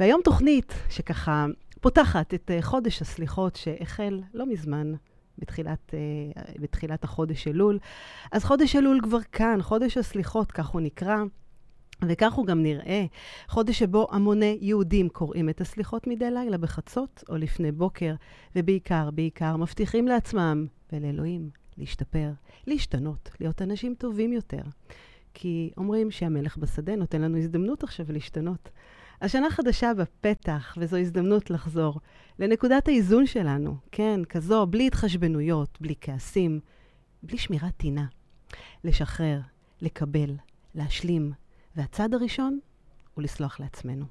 והיום תוכנית שככה פותחת את uh, חודש הסליחות שהחל לא מזמן, בתחילת, uh, בתחילת החודש אלול. אז חודש אלול כבר כאן, חודש הסליחות, כך הוא נקרא. וכך הוא גם נראה, חודש שבו המוני יהודים קוראים את הסליחות מדי לילה בחצות או לפני בוקר, ובעיקר, בעיקר מבטיחים לעצמם ולאלוהים להשתפר, להשתנות, להיות אנשים טובים יותר. כי אומרים שהמלך בשדה נותן לנו הזדמנות עכשיו להשתנות. השנה חדשה בפתח, וזו הזדמנות לחזור לנקודת האיזון שלנו, כן, כזו, בלי התחשבנויות, בלי כעסים, בלי שמירת טינה. לשחרר, לקבל, להשלים, והצעד הראשון הוא לסלוח לעצמנו.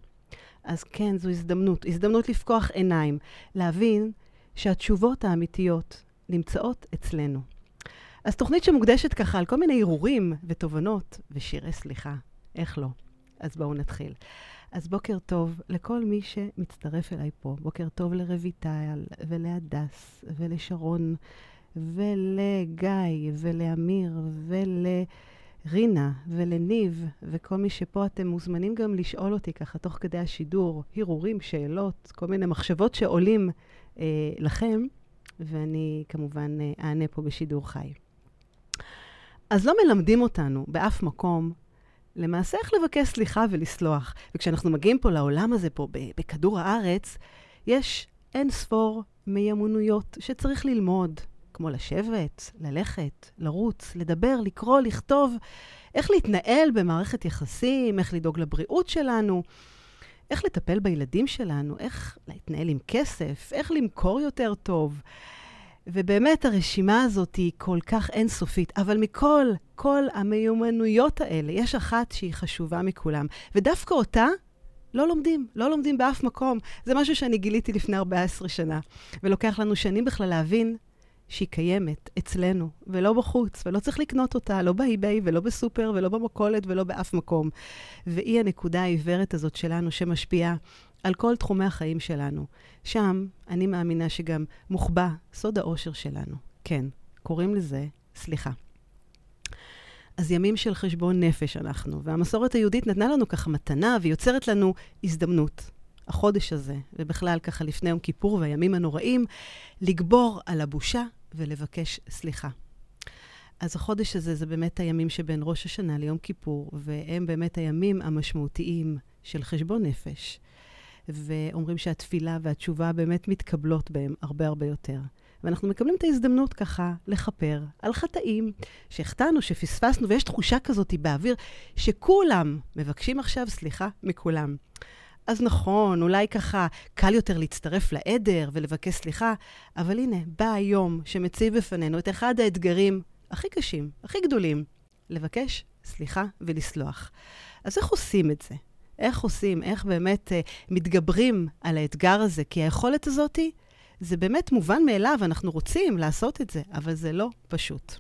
אז כן, זו הזדמנות, הזדמנות לפקוח עיניים, להבין שהתשובות האמיתיות נמצאות אצלנו. אז תוכנית שמוקדשת ככה על כל מיני הרהורים ותובנות ושירי סליחה. איך לא? אז בואו נתחיל. אז בוקר טוב לכל מי שמצטרף אליי פה. בוקר טוב לרויטל ולהדס ולשרון ולגיא ולאמיר ולרינה ולניב וכל מי שפה אתם מוזמנים גם לשאול אותי ככה תוך כדי השידור, הרהורים, שאלות, כל מיני מחשבות שעולים אה, לכם, ואני כמובן אה, אענה פה בשידור חי. אז לא מלמדים אותנו באף מקום למעשה איך לבקש סליחה ולסלוח. וכשאנחנו מגיעים פה לעולם הזה, פה בכדור הארץ, יש אין ספור מיומנויות שצריך ללמוד, כמו לשבת, ללכת, לרוץ, לדבר, לקרוא, לכתוב, איך להתנהל במערכת יחסים, איך לדאוג לבריאות שלנו, איך לטפל בילדים שלנו, איך להתנהל עם כסף, איך למכור יותר טוב. ובאמת הרשימה הזאת היא כל כך אינסופית, אבל מכל, כל המיומנויות האלה, יש אחת שהיא חשובה מכולם, ודווקא אותה לא לומדים, לא לומדים באף מקום. זה משהו שאני גיליתי לפני 14 שנה, ולוקח לנו שנים בכלל להבין שהיא קיימת אצלנו, ולא בחוץ, ולא צריך לקנות אותה, לא באי-ביי ולא בסופר ולא במכולת ולא באף מקום. והיא הנקודה העיוורת הזאת שלנו שמשפיעה על כל תחומי החיים שלנו. שם אני מאמינה שגם מוחבא סוד האושר שלנו. כן, קוראים לזה סליחה. אז ימים של חשבון נפש אנחנו, והמסורת היהודית נתנה לנו ככה מתנה ויוצרת לנו הזדמנות. החודש הזה, ובכלל ככה לפני יום כיפור והימים הנוראים, לגבור על הבושה ולבקש סליחה. אז החודש הזה זה באמת הימים שבין ראש השנה ליום כיפור, והם באמת הימים המשמעותיים של חשבון נפש. ואומרים שהתפילה והתשובה באמת מתקבלות בהם הרבה הרבה יותר. ואנחנו מקבלים את ההזדמנות ככה לכפר על חטאים שהחטאנו, שפספסנו, ויש תחושה כזאת באוויר שכולם מבקשים עכשיו סליחה מכולם. אז נכון, אולי ככה קל יותר להצטרף לעדר ולבקש סליחה, אבל הנה, בא היום שמציב בפנינו את אחד האתגרים הכי קשים, הכי גדולים, לבקש סליחה ולסלוח. אז איך עושים את זה? איך עושים, איך באמת uh, מתגברים על האתגר הזה, כי היכולת הזאת זה באמת מובן מאליו, אנחנו רוצים לעשות את זה, אבל זה לא פשוט.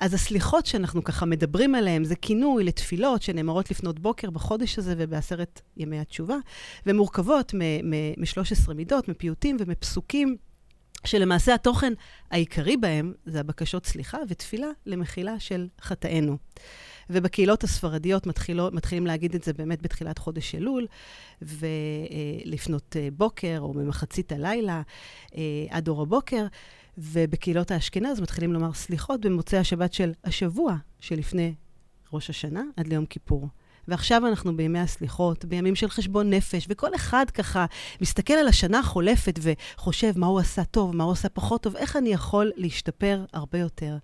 אז הסליחות שאנחנו ככה מדברים עליהן, זה כינוי לתפילות שנאמרות לפנות בוקר בחודש הזה ובעשרת ימי התשובה, ומורכבות מ-13 מידות, מפיוטים ומפסוקים, שלמעשה התוכן העיקרי בהם זה הבקשות סליחה ותפילה למחילה של חטאינו. ובקהילות הספרדיות מתחילו, מתחילים להגיד את זה באמת בתחילת חודש אלול, ולפנות אה, בוקר או ממחצית הלילה אה, עד אור הבוקר. ובקהילות האשכנז מתחילים לומר סליחות במוצאי השבת של השבוע שלפני ראש השנה עד ליום כיפור. ועכשיו אנחנו בימי הסליחות, בימים של חשבון נפש, וכל אחד ככה מסתכל על השנה החולפת וחושב מה הוא עשה טוב, מה הוא עשה פחות טוב, איך אני יכול להשתפר הרבה יותר.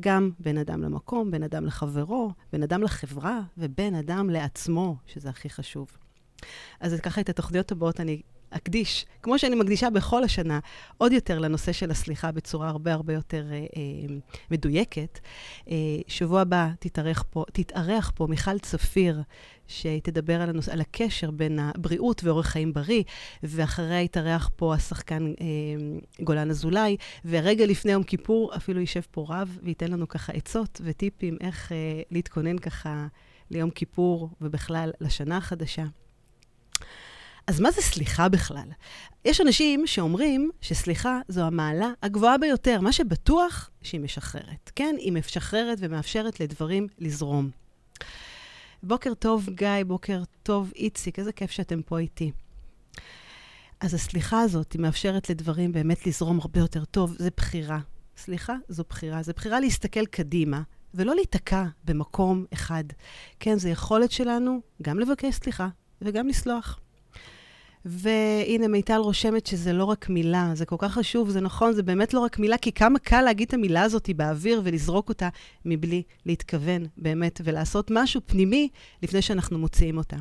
גם בין אדם למקום, בין אדם לחברו, בין אדם לחברה, ובין אדם לעצמו, שזה הכי חשוב. אז ככה את התוכניות הבאות אני אקדיש, כמו שאני מקדישה בכל השנה, עוד יותר לנושא של הסליחה בצורה הרבה הרבה יותר אה, אה, מדויקת. אה, שבוע הבא תתארח פה, תתארח פה מיכל צפיר, שתדבר על, הנוס... על הקשר בין הבריאות ואורח חיים בריא, ואחריה יתארח פה השחקן אה, גולן אזולאי, ורגע לפני יום כיפור אפילו יישב פה רב וייתן לנו ככה עצות וטיפים איך אה, להתכונן ככה ליום כיפור ובכלל לשנה החדשה. אז מה זה סליחה בכלל? יש אנשים שאומרים שסליחה זו המעלה הגבוהה ביותר, מה שבטוח שהיא משחררת. כן, היא משחררת ומאפשרת לדברים לזרום. בוקר טוב, גיא, בוקר טוב, איציק, איזה כיף שאתם פה איתי. אז הסליחה הזאת, היא מאפשרת לדברים באמת לזרום הרבה יותר טוב, זה בחירה. סליחה, זו בחירה. זו בחירה להסתכל קדימה, ולא להיתקע במקום אחד. כן, זו יכולת שלנו גם לבקש סליחה וגם לסלוח. והנה, מיטל רושמת שזה לא רק מילה, זה כל כך חשוב, זה נכון, זה באמת לא רק מילה, כי כמה קל להגיד את המילה הזאת באוויר ולזרוק אותה מבלי להתכוון, באמת, ולעשות משהו פנימי לפני שאנחנו מוציאים אותה.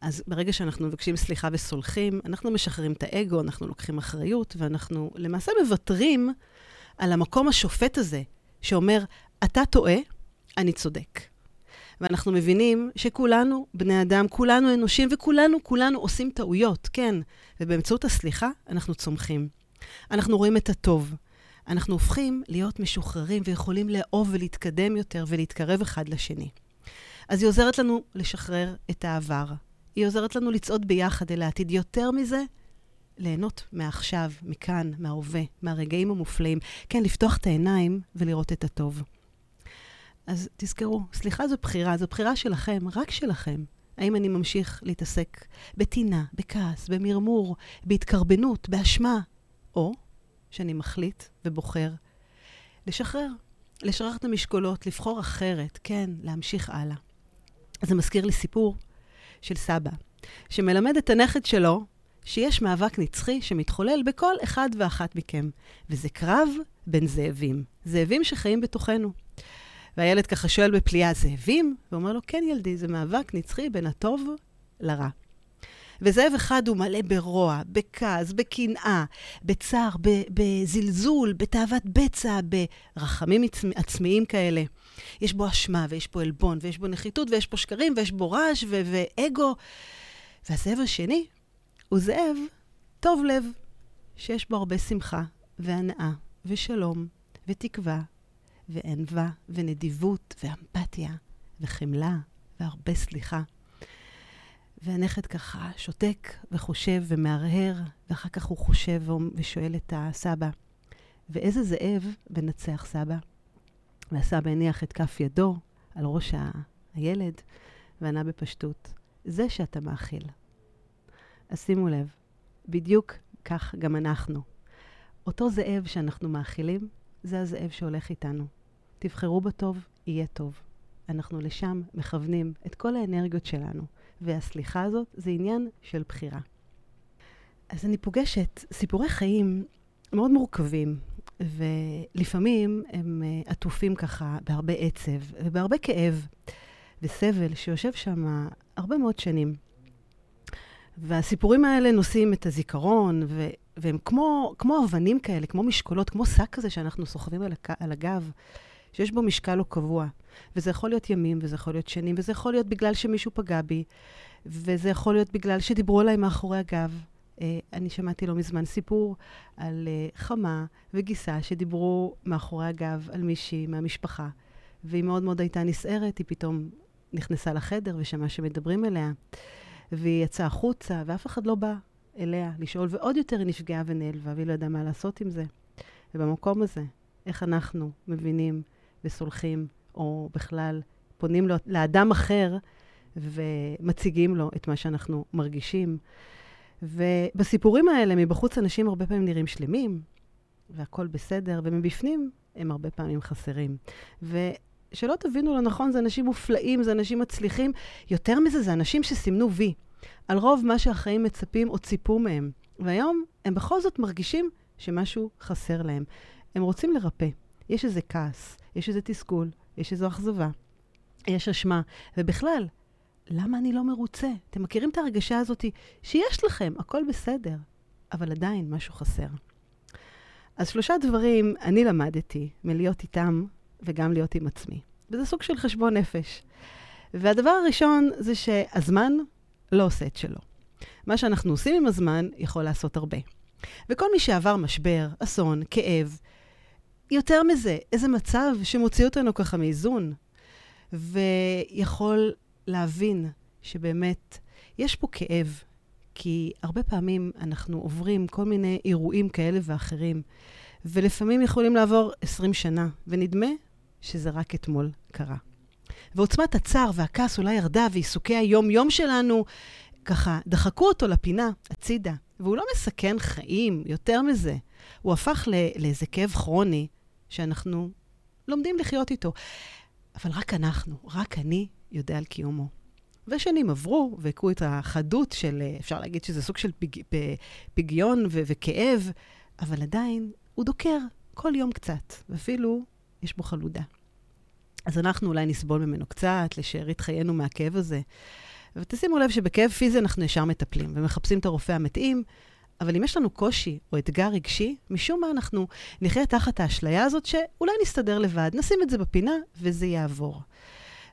אז ברגע שאנחנו מבקשים סליחה וסולחים, אנחנו משחררים את האגו, אנחנו לוקחים אחריות, ואנחנו למעשה מוותרים על המקום השופט הזה, שאומר, אתה טועה, אני צודק. ואנחנו מבינים שכולנו בני אדם, כולנו אנושים, וכולנו, כולנו עושים טעויות, כן. ובאמצעות הסליחה, אנחנו צומחים. אנחנו רואים את הטוב. אנחנו הופכים להיות משוחררים ויכולים לאהוב ולהתקדם יותר ולהתקרב אחד לשני. אז היא עוזרת לנו לשחרר את העבר. היא עוזרת לנו לצעוד ביחד אל העתיד. יותר מזה, ליהנות מעכשיו, מכאן, מההווה, מהרגעים המופלאים. כן, לפתוח את העיניים ולראות את הטוב. אז תזכרו, סליחה זו בחירה, זו בחירה שלכם, רק שלכם. האם אני ממשיך להתעסק בטינה, בכעס, במרמור, בהתקרבנות, באשמה, או שאני מחליט ובוחר לשחרר, לשחרר את המשקולות, לבחור אחרת, כן, להמשיך הלאה. זה מזכיר לי סיפור של סבא, שמלמד את הנכד שלו שיש מאבק נצחי שמתחולל בכל אחד ואחת מכם, וזה קרב בין זאבים, זאבים שחיים בתוכנו. והילד ככה שואל בפליאה, זאבים? ואומר לו, כן, ילדי, זה מאבק נצחי בין הטוב לרע. וזאב אחד הוא מלא ברוע, בכעס, בקנאה, בצער, בזלזול, בתאוות בצע, ברחמים עצמיים כאלה. יש בו אשמה, ויש בו עלבון, ויש בו נחיתות, ויש בו שקרים, ויש בו רעש ואגו. והזאב השני הוא זאב טוב לב, שיש בו הרבה שמחה, והנאה, ושלום, ותקווה, וענווה, ונדיבות, ואמפתיה, וחמלה, והרבה סליחה. והנכד ככה שותק וחושב ומהרהר, ואחר כך הוא חושב ושואל את הסבא, ואיזה זאב מנצח סבא? והסבא הניח את כף ידו על ראש. הילד, וענה בפשטות, זה שאתה מאכיל. אז שימו לב, בדיוק כך גם אנחנו. אותו זאב שאנחנו מאכילים, זה הזאב שהולך איתנו. תבחרו בטוב, יהיה טוב. אנחנו לשם מכוונים את כל האנרגיות שלנו, והסליחה הזאת זה עניין של בחירה. אז אני פוגשת סיפורי חיים מאוד מורכבים, ולפעמים הם uh, עטופים ככה בהרבה עצב ובהרבה כאב וסבל שיושב שם הרבה מאוד שנים. והסיפורים האלה נושאים את הזיכרון, והם כמו, כמו אבנים כאלה, כמו משקולות, כמו שק כזה שאנחנו סוחבים על, הק- על הגב, שיש בו משקל לא קבוע. וזה יכול להיות ימים, וזה יכול להיות שנים, וזה יכול להיות בגלל שמישהו פגע בי, וזה יכול להיות בגלל שדיברו עליי מאחורי הגב. Uh, אני שמעתי לא מזמן סיפור על uh, חמה וגיסה שדיברו מאחורי הגב על מישהי מהמשפחה, והיא מאוד מאוד הייתה נסערת, היא פתאום נכנסה לחדר ושמעה שמדברים אליה. והיא יצאה החוצה, ואף אחד לא בא אליה לשאול, ועוד יותר היא נפגעה ונעלבה, והיא לא ידעה מה לעשות עם זה. ובמקום הזה, איך אנחנו מבינים וסולחים, או בכלל פונים לו, לאדם אחר ומציגים לו את מה שאנחנו מרגישים. ובסיפורים האלה, מבחוץ אנשים הרבה פעמים נראים שלמים, והכול בסדר, ומבפנים הם הרבה פעמים חסרים. ו... שלא תבינו לא נכון, זה אנשים מופלאים, זה אנשים מצליחים. יותר מזה, זה אנשים שסימנו וי על רוב מה שהחיים מצפים או ציפו מהם. והיום הם בכל זאת מרגישים שמשהו חסר להם. הם רוצים לרפא. יש איזה כעס, יש איזה תסכול, יש איזו אכזבה, יש אשמה. ובכלל, למה אני לא מרוצה? אתם מכירים את הרגשה הזאת שיש לכם, הכל בסדר, אבל עדיין משהו חסר. אז שלושה דברים אני למדתי מלהיות איתם וגם להיות עם עצמי. וזה סוג של חשבון נפש. והדבר הראשון זה שהזמן לא עושה את שלו. מה שאנחנו עושים עם הזמן יכול לעשות הרבה. וכל מי שעבר משבר, אסון, כאב, יותר מזה, איזה מצב שמוציא אותנו ככה מאיזון, ויכול להבין שבאמת יש פה כאב, כי הרבה פעמים אנחנו עוברים כל מיני אירועים כאלה ואחרים, ולפעמים יכולים לעבור 20 שנה, ונדמה שזה רק אתמול קרה. ועוצמת הצער והכעס אולי ירדה, ועיסוקי היום-יום שלנו, ככה, דחקו אותו לפינה, הצידה. והוא לא מסכן חיים, יותר מזה. הוא הפך לאיזה כאב כרוני שאנחנו לומדים לחיות איתו. אבל רק אנחנו, רק אני, יודע על קיומו. ושנים עברו והכו את החדות של, אפשר להגיד שזה סוג של פג, פגיון ו- וכאב, אבל עדיין הוא דוקר כל יום קצת, ואפילו יש בו חלודה. אז אנחנו אולי נסבול ממנו קצת, לשארית חיינו מהכאב הזה. ותשימו לב שבכאב פיזי אנחנו ישר מטפלים ומחפשים את הרופא המתאים, אבל אם יש לנו קושי או אתגר רגשי, משום מה אנחנו נחיה תחת האשליה הזאת שאולי נסתדר לבד, נשים את זה בפינה וזה יעבור.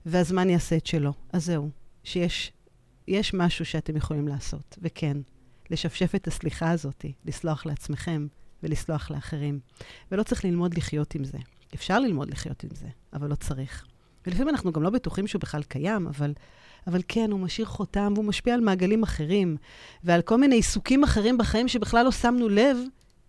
והזמן יעשה את שלו. אז זהו, שיש יש משהו שאתם יכולים לעשות, וכן, לשפשף את הסליחה הזאת, לסלוח לעצמכם ולסלוח לאחרים. ולא צריך ללמוד לחיות עם זה. אפשר ללמוד לחיות עם זה, אבל לא צריך. ולפעמים אנחנו גם לא בטוחים שהוא בכלל קיים, אבל, אבל כן, הוא משאיר חותם והוא משפיע על מעגלים אחרים, ועל כל מיני עיסוקים אחרים בחיים שבכלל לא שמנו לב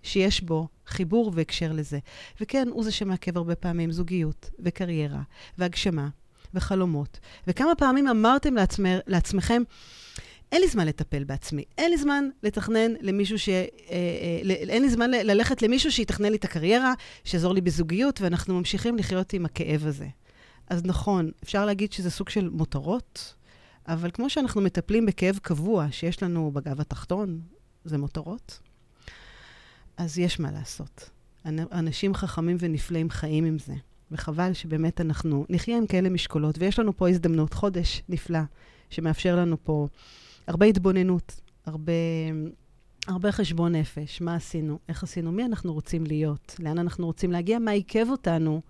שיש בו חיבור והקשר לזה. וכן, הוא זה שמעכב הרבה פעמים זוגיות וקריירה והגשמה וחלומות. וכמה פעמים אמרתם לעצמ... לעצמכם, אין לי זמן לטפל בעצמי, אין לי זמן לתכנן למישהו ש... אה, אה, אין לי זמן ללכת למישהו שיתכנן לי את הקריירה, שיעזור לי בזוגיות, ואנחנו ממשיכים לחיות עם הכאב הזה. אז נכון, אפשר להגיד שזה סוג של מותרות, אבל כמו שאנחנו מטפלים בכאב קבוע שיש לנו בגב התחתון, זה מותרות, אז יש מה לעשות. אנשים חכמים ונפלאים חיים עם זה. וחבל שבאמת אנחנו נחיה עם כאלה משקולות, ויש לנו פה הזדמנות, חודש נפלא, שמאפשר לנו פה הרבה התבוננות, הרבה, הרבה חשבון נפש, מה עשינו, איך עשינו, מי אנחנו רוצים להיות, לאן אנחנו רוצים להגיע, מה עיכב אותנו,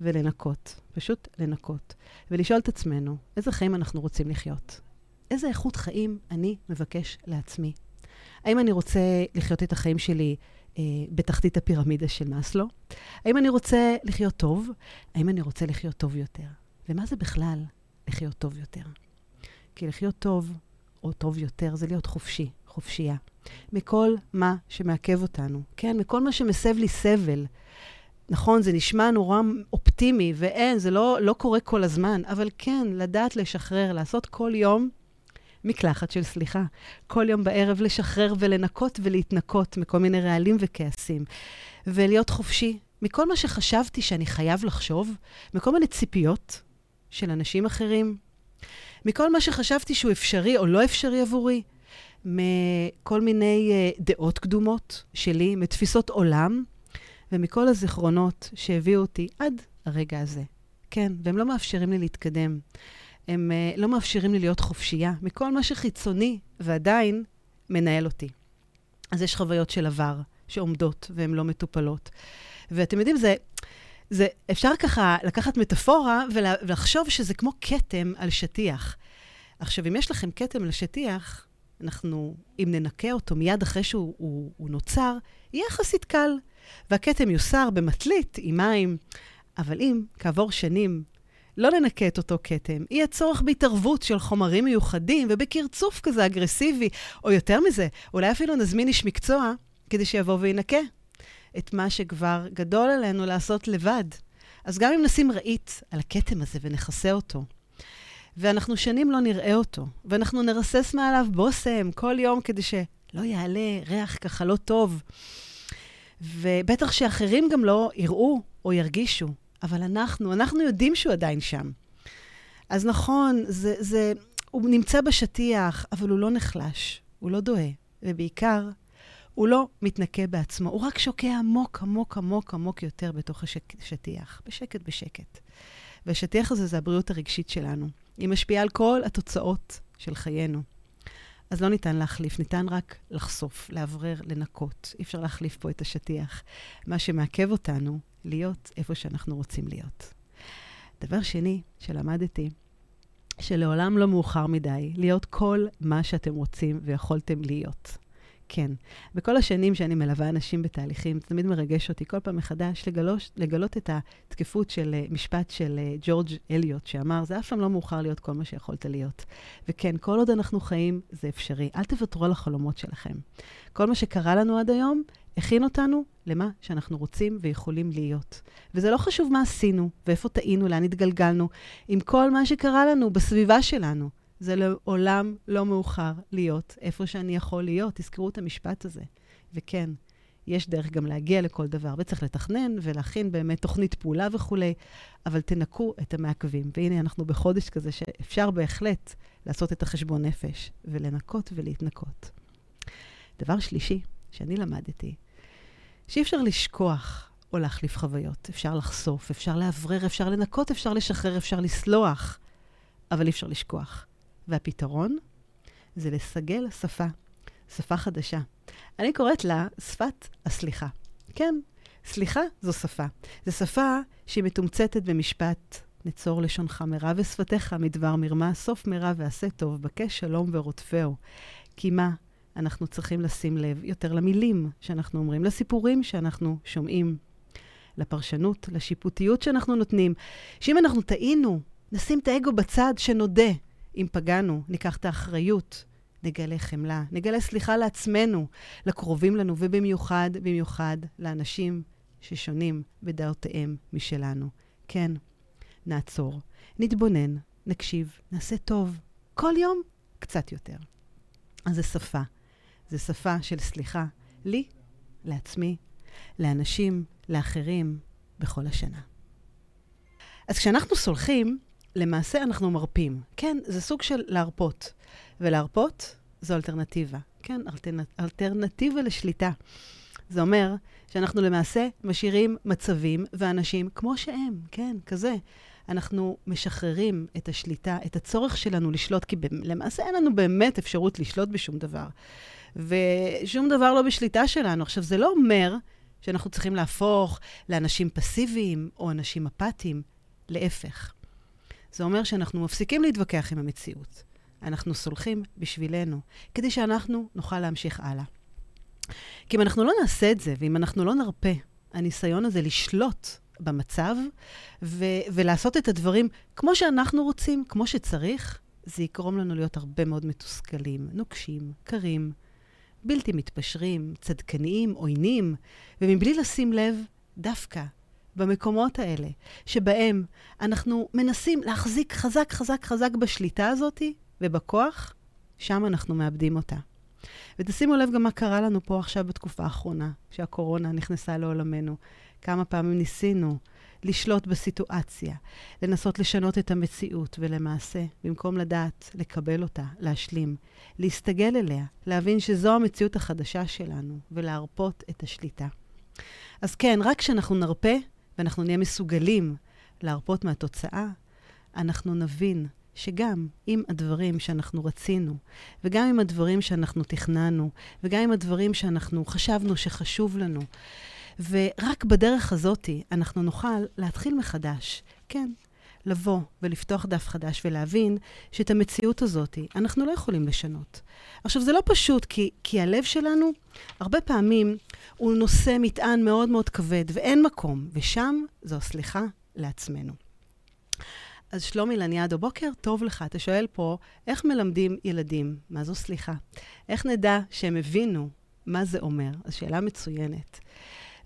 ולנקות, פשוט לנקות. ולשאול את עצמנו, איזה חיים אנחנו רוצים לחיות? איזה איכות חיים אני מבקש לעצמי? האם אני רוצה לחיות את החיים שלי אה, בתחתית הפירמידה של מאסלו? האם אני רוצה לחיות טוב? האם אני רוצה לחיות טוב יותר? ומה זה בכלל לחיות טוב יותר? כי לחיות טוב או טוב יותר זה להיות חופשי, חופשייה. מכל מה שמעכב אותנו, כן? מכל מה שמסב לי סבל. נכון, זה נשמע נורא אופטימי, ואין, זה לא, לא קורה כל הזמן, אבל כן, לדעת לשחרר, לעשות כל יום מקלחת של סליחה. כל יום בערב לשחרר ולנקות ולהתנקות מכל מיני רעלים וכעסים. ולהיות חופשי מכל מה שחשבתי שאני חייב לחשוב, מכל מיני ציפיות של אנשים אחרים, מכל מה שחשבתי שהוא אפשרי או לא אפשרי עבורי, מכל מיני uh, דעות קדומות שלי, מתפיסות עולם, ומכל הזיכרונות שהביאו אותי עד הרגע הזה. כן, והם לא מאפשרים לי להתקדם. הם uh, לא מאפשרים לי להיות חופשייה מכל מה שחיצוני ועדיין מנהל אותי. אז יש חוויות של עבר שעומדות והן לא מטופלות. ואתם יודעים, זה, זה, אפשר ככה לקחת מטאפורה ולחשוב שזה כמו כתם על שטיח. עכשיו, אם יש לכם כתם על שטיח, אנחנו, אם ננקה אותו מיד אחרי שהוא הוא, הוא נוצר, יהיה יחסית קל. והכתם יוסר במטלית עם מים. אבל אם כעבור שנים לא ננקה את אותו כתם, יהיה צורך בהתערבות של חומרים מיוחדים ובקרצוף כזה אגרסיבי, או יותר מזה, אולי אפילו נזמין איש מקצוע כדי שיבוא וינקה את מה שכבר גדול עלינו לעשות לבד. אז גם אם נשים רהיט על הכתם הזה ונכסה אותו, ואנחנו שנים לא נראה אותו, ואנחנו נרסס מעליו בושם כל יום כדי שלא יעלה ריח ככה לא טוב, ובטח שאחרים גם לא יראו או ירגישו, אבל אנחנו, אנחנו יודעים שהוא עדיין שם. אז נכון, זה, זה, הוא נמצא בשטיח, אבל הוא לא נחלש, הוא לא דוהה, ובעיקר, הוא לא מתנקה בעצמו, הוא רק שוקע עמוק, עמוק, עמוק, עמוק יותר בתוך השטיח, בשקט, בשקט. והשטיח הזה זה הבריאות הרגשית שלנו. היא משפיעה על כל התוצאות של חיינו. אז לא ניתן להחליף, ניתן רק לחשוף, לאוורר, לנקות. אי אפשר להחליף פה את השטיח. מה שמעכב אותנו להיות איפה שאנחנו רוצים להיות. דבר שני שלמדתי, שלעולם לא מאוחר מדי להיות כל מה שאתם רוצים ויכולתם להיות. כן. בכל השנים שאני מלווה אנשים בתהליכים, זה תמיד מרגש אותי כל פעם מחדש לגלות, לגלות את התקפות של uh, משפט של uh, ג'ורג' אליוט, שאמר, זה אף פעם לא מאוחר להיות כל מה שיכולת להיות. וכן, כל עוד אנחנו חיים, זה אפשרי. אל תוותרו על החלומות שלכם. כל מה שקרה לנו עד היום, הכין אותנו למה שאנחנו רוצים ויכולים להיות. וזה לא חשוב מה עשינו, ואיפה טעינו, לאן התגלגלנו, עם כל מה שקרה לנו בסביבה שלנו. זה לעולם לא מאוחר להיות איפה שאני יכול להיות. תזכרו את המשפט הזה. וכן, יש דרך גם להגיע לכל דבר, וצריך לתכנן ולהכין באמת תוכנית פעולה וכולי, אבל תנקו את המעכבים. והנה, אנחנו בחודש כזה שאפשר בהחלט לעשות את החשבון נפש ולנקות ולהתנקות. דבר שלישי שאני למדתי, שאי אפשר לשכוח או להחליף חוויות. אפשר לחשוף, אפשר לאוורר, אפשר לנקות, אפשר לשחרר, אפשר לסלוח, אבל אי אפשר לשכוח. והפתרון זה לסגל שפה, שפה חדשה. אני קוראת לה שפת הסליחה. כן, סליחה זו שפה. זו שפה שהיא מתומצתת במשפט נצור לשונך מרע ושפתיך מדבר מרמה, סוף מרע ועשה טוב, בקש שלום ורודפהו. כי מה? אנחנו צריכים לשים לב יותר למילים שאנחנו אומרים, לסיפורים שאנחנו שומעים, לפרשנות, לשיפוטיות שאנחנו נותנים. שאם אנחנו טעינו, נשים את האגו בצד, שנודה. אם פגענו, ניקח את האחריות, נגלה חמלה, נגלה סליחה לעצמנו, לקרובים לנו, ובמיוחד, במיוחד לאנשים ששונים בדעותיהם משלנו. כן, נעצור, נתבונן, נקשיב, נעשה טוב. כל יום קצת יותר. אז זו שפה. זו שפה של סליחה לי, לעצמי, לאנשים, לאחרים, בכל השנה. אז כשאנחנו סולחים, למעשה אנחנו מרפים. כן, זה סוג של להרפות. ולהרפות זו אלטרנטיבה. כן, אלטרנ... אלטרנטיבה לשליטה. זה אומר שאנחנו למעשה משאירים מצבים ואנשים כמו שהם, כן, כזה. אנחנו משחררים את השליטה, את הצורך שלנו לשלוט, כי למעשה אין לנו באמת אפשרות לשלוט בשום דבר. ושום דבר לא בשליטה שלנו. עכשיו, זה לא אומר שאנחנו צריכים להפוך לאנשים פסיביים או אנשים אפאתיים, להפך. זה אומר שאנחנו מפסיקים להתווכח עם המציאות. אנחנו סולחים בשבילנו, כדי שאנחנו נוכל להמשיך הלאה. כי אם אנחנו לא נעשה את זה, ואם אנחנו לא נרפה, הניסיון הזה לשלוט במצב ו- ולעשות את הדברים כמו שאנחנו רוצים, כמו שצריך, זה יגרום לנו להיות הרבה מאוד מתוסכלים, נוקשים, קרים, בלתי מתפשרים, צדקניים, עוינים, ומבלי לשים לב, דווקא במקומות האלה, שבהם אנחנו מנסים להחזיק חזק, חזק, חזק בשליטה הזאת ובכוח, שם אנחנו מאבדים אותה. ותשימו לב גם מה קרה לנו פה עכשיו בתקופה האחרונה, כשהקורונה נכנסה לעולמנו. כמה פעמים ניסינו לשלוט בסיטואציה, לנסות לשנות את המציאות, ולמעשה, במקום לדעת לקבל אותה, להשלים, להסתגל אליה, להבין שזו המציאות החדשה שלנו, ולהרפות את השליטה. אז כן, רק כשאנחנו נרפה ואנחנו נהיה מסוגלים להרפות מהתוצאה, אנחנו נבין שגם עם הדברים שאנחנו רצינו, וגם עם הדברים שאנחנו תכננו, וגם עם הדברים שאנחנו חשבנו שחשוב לנו, ורק בדרך הזאת אנחנו נוכל להתחיל מחדש. כן, לבוא ולפתוח דף חדש ולהבין שאת המציאות הזאת אנחנו לא יכולים לשנות. עכשיו, זה לא פשוט, כי, כי הלב שלנו, הרבה פעמים הוא נושא מטען מאוד מאוד כבד, ואין מקום, ושם זו הסליחה לעצמנו. אז שלומי לניאדו, בוקר טוב לך. אתה שואל פה, איך מלמדים ילדים? מה זו סליחה? איך נדע שהם הבינו מה זה אומר? זו שאלה מצוינת.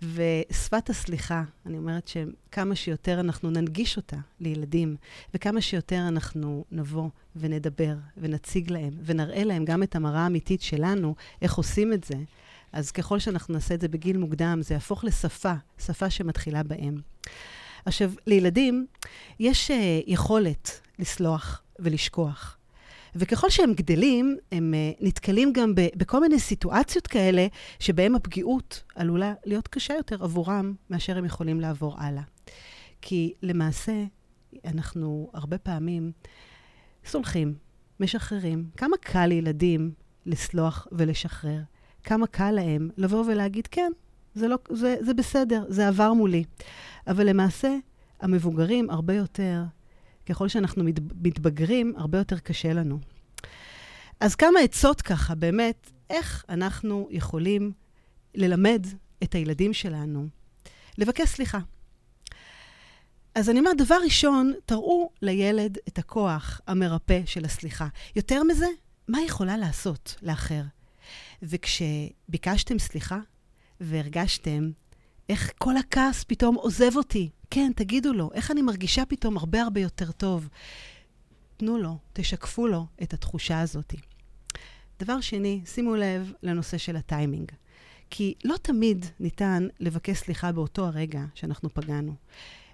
ושפת הסליחה, אני אומרת שכמה שיותר אנחנו ננגיש אותה לילדים, וכמה שיותר אנחנו נבוא ונדבר ונציג להם, ונראה להם גם את המראה האמיתית שלנו, איך עושים את זה, אז ככל שאנחנו נעשה את זה בגיל מוקדם, זה יהפוך לשפה, שפה שמתחילה בהם. עכשיו, לילדים יש uh, יכולת לסלוח ולשכוח. וככל שהם גדלים, הם uh, נתקלים גם בכל מיני סיטואציות כאלה, שבהם הפגיעות עלולה להיות קשה יותר עבורם, מאשר הם יכולים לעבור הלאה. כי למעשה, אנחנו הרבה פעמים סולחים, משחררים. כמה קל לילדים לסלוח ולשחרר? כמה קל להם לבוא ולהגיד, כן, זה, לא, זה, זה בסדר, זה עבר מולי. אבל למעשה, המבוגרים הרבה יותר, ככל שאנחנו מת, מתבגרים, הרבה יותר קשה לנו. אז כמה עצות ככה, באמת, איך אנחנו יכולים ללמד את הילדים שלנו לבקש סליחה. אז אני אומרת, דבר ראשון, תראו לילד את הכוח המרפא של הסליחה. יותר מזה, מה יכולה לעשות לאחר? וכשביקשתם סליחה, והרגשתם איך כל הכעס פתאום עוזב אותי. כן, תגידו לו, איך אני מרגישה פתאום הרבה הרבה יותר טוב. תנו לו, תשקפו לו את התחושה הזאת. דבר שני, שימו לב לנושא של הטיימינג. כי לא תמיד ניתן לבקש סליחה באותו הרגע שאנחנו פגענו.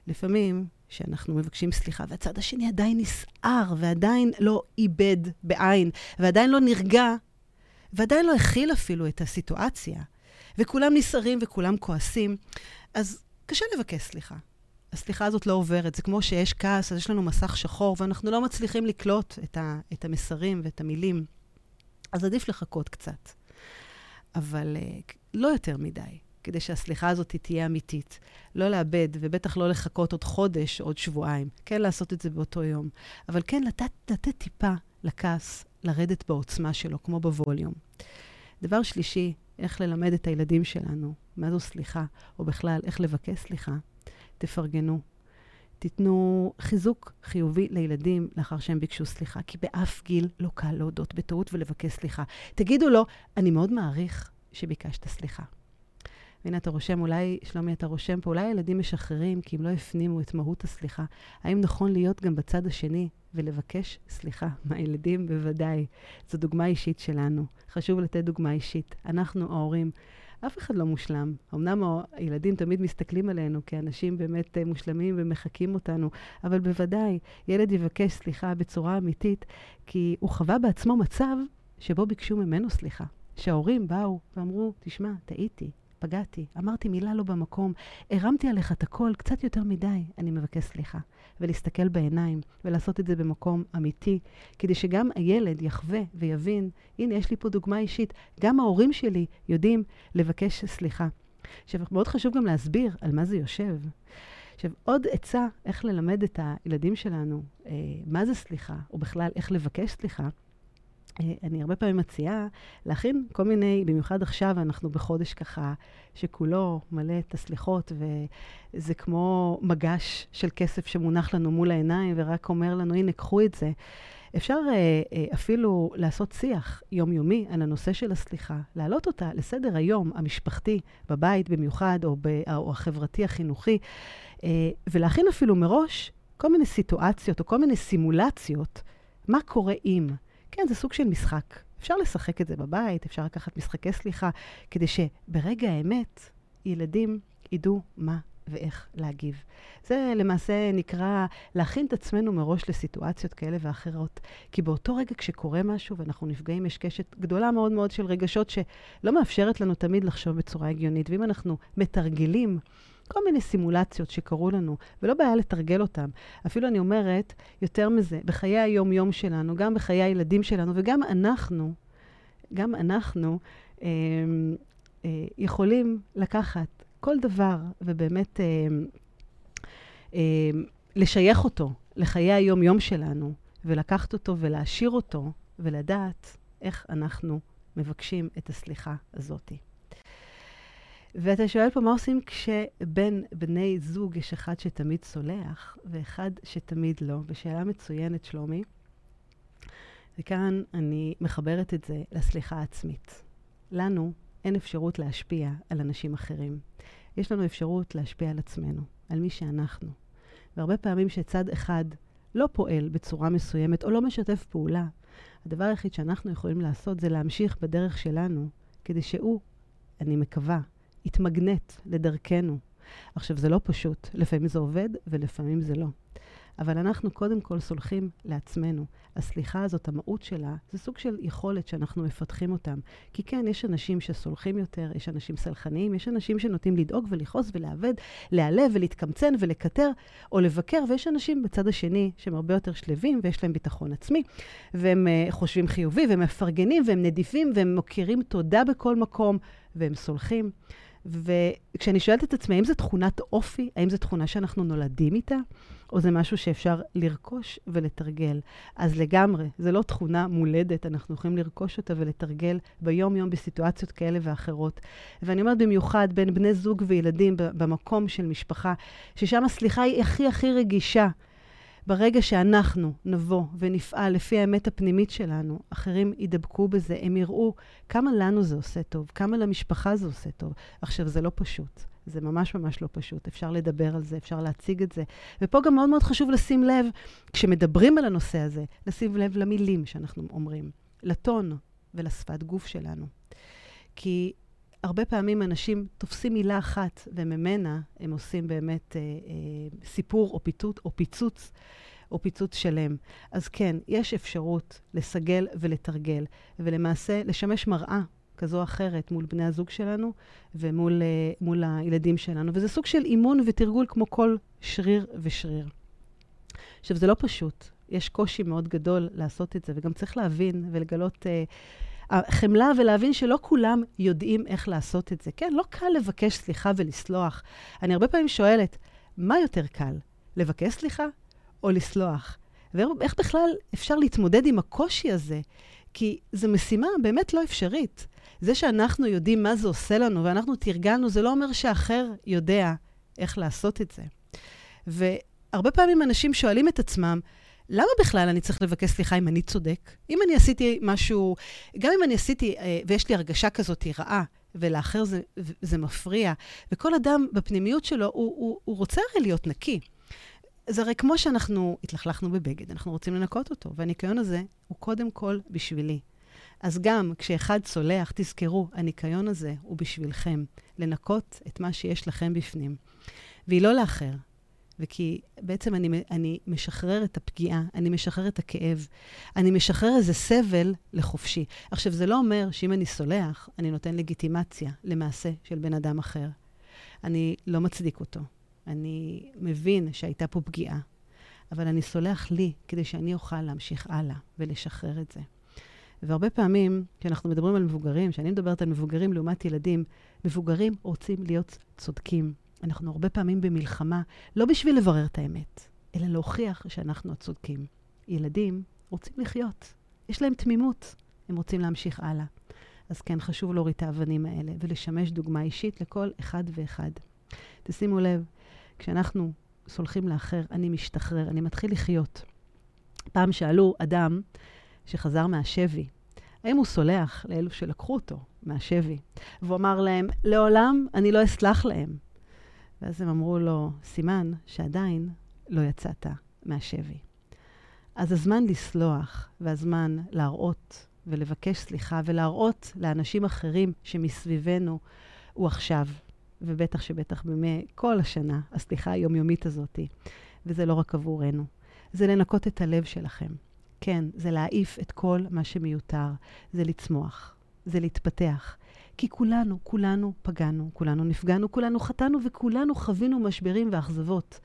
לפעמים, כשאנחנו מבקשים סליחה, והצד השני עדיין נסער, ועדיין לא איבד בעין, ועדיין לא נרגע, ועדיין לא הכיל אפילו את הסיטואציה, וכולם נסערים וכולם כועסים, אז קשה לבקש סליחה. הסליחה הזאת לא עוברת. זה כמו שיש כעס, אז יש לנו מסך שחור, ואנחנו לא מצליחים לקלוט את, ה, את המסרים ואת המילים. אז עדיף לחכות קצת. אבל uh, לא יותר מדי, כדי שהסליחה הזאת תהיה אמיתית. לא לאבד, ובטח לא לחכות עוד חודש, עוד שבועיים. כן לעשות את זה באותו יום. אבל כן לתת, לתת טיפה לכעס לרדת בעוצמה שלו, כמו בווליום. דבר שלישי, איך ללמד את הילדים שלנו מה זו סליחה, או בכלל, איך לבקש סליחה. תפרגנו. תיתנו חיזוק חיובי לילדים לאחר שהם ביקשו סליחה, כי באף גיל לא קל להודות בטעות ולבקש סליחה. תגידו לו, אני מאוד מעריך שביקשת סליחה. והנה אתה רושם, אולי, שלומי, אתה רושם פה, אולי הילדים משחררים כי הם לא הפנימו את מהות הסליחה. האם נכון להיות גם בצד השני ולבקש סליחה מהילדים? בוודאי. זו דוגמה אישית שלנו. חשוב לתת דוגמה אישית. אנחנו, ההורים, אף אחד לא מושלם. אמנם הילדים תמיד מסתכלים עלינו כאנשים באמת אה, מושלמים ומחקים אותנו, אבל בוודאי, ילד יבקש סליחה בצורה אמיתית, כי הוא חווה בעצמו מצב שבו ביקשו ממנו סליחה. שההורים באו ואמרו, תשמע, טעיתי, פגעתי, אמרתי מילה לא במקום, הרמתי עליך את הכל קצת יותר מדי, אני מבקש סליחה. ולהסתכל בעיניים, ולעשות את זה במקום אמיתי, כדי שגם הילד יחווה ויבין, הנה, יש לי פה דוגמה אישית, גם ההורים שלי יודעים לבקש סליחה. עכשיו, מאוד חשוב גם להסביר על מה זה יושב. עכשיו, עוד עצה איך ללמד את הילדים שלנו אה, מה זה סליחה, או בכלל איך לבקש סליחה, אני הרבה פעמים מציעה להכין כל מיני, במיוחד עכשיו, אנחנו בחודש ככה שכולו מלא את הסליחות, וזה כמו מגש של כסף שמונח לנו מול העיניים ורק אומר לנו, הנה, קחו את זה. אפשר uh, uh, אפילו לעשות שיח יומיומי על הנושא של הסליחה, להעלות אותה לסדר היום המשפחתי, בבית במיוחד, או, ב, או החברתי החינוכי, ולהכין אפילו מראש כל מיני סיטואציות או כל מיני סימולציות, מה קורה אם. כן, זה סוג של משחק. אפשר לשחק את זה בבית, אפשר לקחת משחקי סליחה, כדי שברגע האמת ילדים ידעו מה ואיך להגיב. זה למעשה נקרא להכין את עצמנו מראש לסיטואציות כאלה ואחרות. כי באותו רגע כשקורה משהו ואנחנו נפגעים, יש קשת גדולה מאוד מאוד של רגשות שלא מאפשרת לנו תמיד לחשוב בצורה הגיונית. ואם אנחנו מתרגלים כל מיני סימולציות שקרו לנו, ולא בעיה לתרגל אותם. אפילו אני אומרת, יותר מזה, בחיי היום-יום שלנו, גם בחיי הילדים שלנו, וגם אנחנו, גם אנחנו אה, אה, יכולים לקחת כל דבר ובאמת אה, אה, לשייך אותו לחיי היום-יום שלנו, ולקחת אותו ולהשאיר אותו, ולדעת איך אנחנו מבקשים את הסליחה הזאתי. ואתה שואל פה, מה עושים כשבין בני זוג יש אחד שתמיד סולח ואחד שתמיד לא? ושאלה מצוינת, שלומי. וכאן אני מחברת את זה לסליחה העצמית. לנו אין אפשרות להשפיע על אנשים אחרים. יש לנו אפשרות להשפיע על עצמנו, על מי שאנחנו. והרבה פעמים שצד אחד לא פועל בצורה מסוימת או לא משתף פעולה, הדבר היחיד שאנחנו יכולים לעשות זה להמשיך בדרך שלנו, כדי שהוא, אני מקווה, יתמגנט לדרכנו. עכשיו, זה לא פשוט. לפעמים זה עובד ולפעמים זה לא. אבל אנחנו קודם כל סולחים לעצמנו. הסליחה הזאת, המהות שלה, זה סוג של יכולת שאנחנו מפתחים אותם. כי כן, יש אנשים שסולחים יותר, יש אנשים סלחניים, יש אנשים שנוטים לדאוג ולכעוס ולעבד, להיעלב ולהתקמצן ולקטר או לבקר, ויש אנשים בצד השני שהם הרבה יותר שלווים ויש להם ביטחון עצמי, והם uh, חושבים חיובי והם מפרגנים והם נדיבים והם מוקירים תודה בכל מקום והם סולחים. וכשאני שואלת את עצמי, האם זו תכונת אופי? האם זו תכונה שאנחנו נולדים איתה? או זה משהו שאפשר לרכוש ולתרגל? אז לגמרי, זו לא תכונה מולדת, אנחנו יכולים לרכוש אותה ולתרגל ביום-יום בסיטואציות כאלה ואחרות. ואני אומרת במיוחד בין בני זוג וילדים במקום של משפחה, ששם הסליחה היא הכי הכי רגישה. ברגע שאנחנו נבוא ונפעל לפי האמת הפנימית שלנו, אחרים ידבקו בזה, הם יראו כמה לנו זה עושה טוב, כמה למשפחה זה עושה טוב. עכשיו, זה לא פשוט. זה ממש ממש לא פשוט. אפשר לדבר על זה, אפשר להציג את זה. ופה גם מאוד מאוד חשוב לשים לב, כשמדברים על הנושא הזה, לשים לב למילים שאנחנו אומרים, לטון ולשפת גוף שלנו. כי הרבה פעמים אנשים תופסים מילה אחת, וממנה הם עושים באמת אה, אה, סיפור או, פיתות, או פיצוץ. או פיצוץ שלם. אז כן, יש אפשרות לסגל ולתרגל, ולמעשה לשמש מראה כזו או אחרת מול בני הזוג שלנו ומול uh, הילדים שלנו. וזה סוג של אימון ותרגול כמו כל שריר ושריר. עכשיו, זה לא פשוט. יש קושי מאוד גדול לעשות את זה, וגם צריך להבין ולגלות uh, חמלה ולהבין שלא כולם יודעים איך לעשות את זה. כן, לא קל לבקש סליחה ולסלוח. אני הרבה פעמים שואלת, מה יותר קל, לבקש סליחה או לסלוח? ואיך בכלל אפשר להתמודד עם הקושי הזה? כי זו משימה באמת לא אפשרית. זה שאנחנו יודעים מה זה עושה לנו ואנחנו תרגלנו, זה לא אומר שאחר יודע איך לעשות את זה. והרבה פעמים אנשים שואלים את עצמם, למה בכלל אני צריך לבקש סליחה אם אני צודק? אם אני עשיתי משהו, גם אם אני עשיתי, אה, ויש לי הרגשה כזאת רעה, ולאחר זה, זה מפריע, וכל אדם בפנימיות שלו, הוא, הוא, הוא רוצה הרי להיות נקי. זה הרי כמו שאנחנו התלכלכנו בבגד, אנחנו רוצים לנקות אותו, והניקיון הזה הוא קודם כל בשבילי. אז גם כשאחד צולח, תזכרו, הניקיון הזה הוא בשבילכם, לנקות את מה שיש לכם בפנים. והיא לא לאחר, וכי בעצם אני, אני משחרר את הפגיעה, אני משחרר את הכאב, אני משחרר איזה סבל לחופשי. עכשיו, זה לא אומר שאם אני סולח, אני נותן לגיטימציה למעשה של בן אדם אחר. אני לא מצדיק אותו. אני מבין שהייתה פה פגיעה, אבל אני סולח לי כדי שאני אוכל להמשיך הלאה ולשחרר את זה. והרבה פעמים, כשאנחנו מדברים על מבוגרים, כשאני מדברת על מבוגרים לעומת ילדים, מבוגרים רוצים להיות צודקים. אנחנו הרבה פעמים במלחמה, לא בשביל לברר את האמת, אלא להוכיח שאנחנו הצודקים. ילדים רוצים לחיות, יש להם תמימות, הם רוצים להמשיך הלאה. אז כן, חשוב להוריד את האבנים האלה ולשמש דוגמה אישית לכל אחד ואחד. תשימו לב, כשאנחנו סולחים לאחר, אני משתחרר, אני מתחיל לחיות. פעם שאלו אדם שחזר מהשבי, האם הוא סולח לאלו שלקחו אותו מהשבי? והוא אמר להם, לעולם אני לא אסלח להם. ואז הם אמרו לו, סימן שעדיין לא יצאת מהשבי. אז הזמן לסלוח והזמן להראות ולבקש סליחה ולהראות לאנשים אחרים שמסביבנו הוא עכשיו. ובטח שבטח בימי כל השנה, הסליחה היומיומית הזאת. וזה לא רק עבורנו. זה לנקות את הלב שלכם. כן, זה להעיף את כל מה שמיותר. זה לצמוח. זה להתפתח. כי כולנו, כולנו פגענו, כולנו נפגענו, כולנו חטאנו וכולנו חווינו משברים ואכזבות.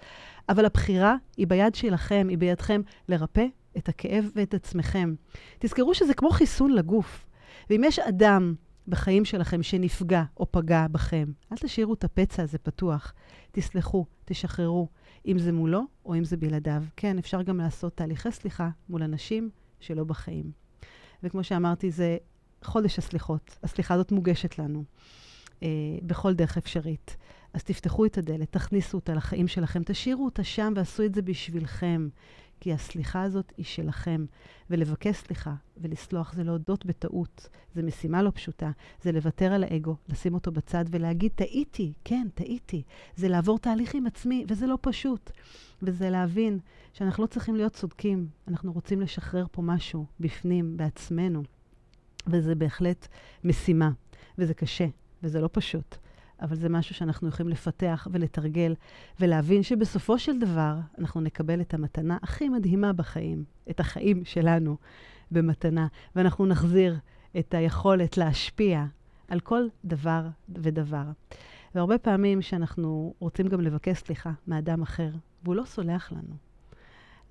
אבל הבחירה היא ביד שלכם, היא בידכם לרפא את הכאב ואת עצמכם. תזכרו שזה כמו חיסון לגוף. ואם יש אדם בחיים שלכם שנפגע או פגע בכם. אל תשאירו את הפצע הזה פתוח. תסלחו, תשחררו, אם זה מולו או אם זה בלעדיו. כן, אפשר גם לעשות תהליכי סליחה מול אנשים שלא בחיים. וכמו שאמרתי, זה חודש הסליחות. הסליחה הזאת מוגשת לנו אה, בכל דרך אפשרית. אז תפתחו את הדלת, תכניסו אותה לחיים שלכם, תשאירו אותה שם ועשו את זה בשבילכם. כי הסליחה הזאת היא שלכם. ולבקש סליחה ולסלוח זה להודות בטעות. זו משימה לא פשוטה. זה לוותר על האגו, לשים אותו בצד ולהגיד, טעיתי, כן, טעיתי. זה לעבור תהליך עם עצמי, וזה לא פשוט. וזה להבין שאנחנו לא צריכים להיות צודקים, אנחנו רוצים לשחרר פה משהו בפנים, בעצמנו. וזה בהחלט משימה, וזה קשה, וזה לא פשוט. אבל זה משהו שאנחנו יכולים לפתח ולתרגל, ולהבין שבסופו של דבר אנחנו נקבל את המתנה הכי מדהימה בחיים, את החיים שלנו במתנה, ואנחנו נחזיר את היכולת להשפיע על כל דבר ודבר. והרבה פעמים שאנחנו רוצים גם לבקש סליחה מאדם אחר, והוא לא סולח לנו.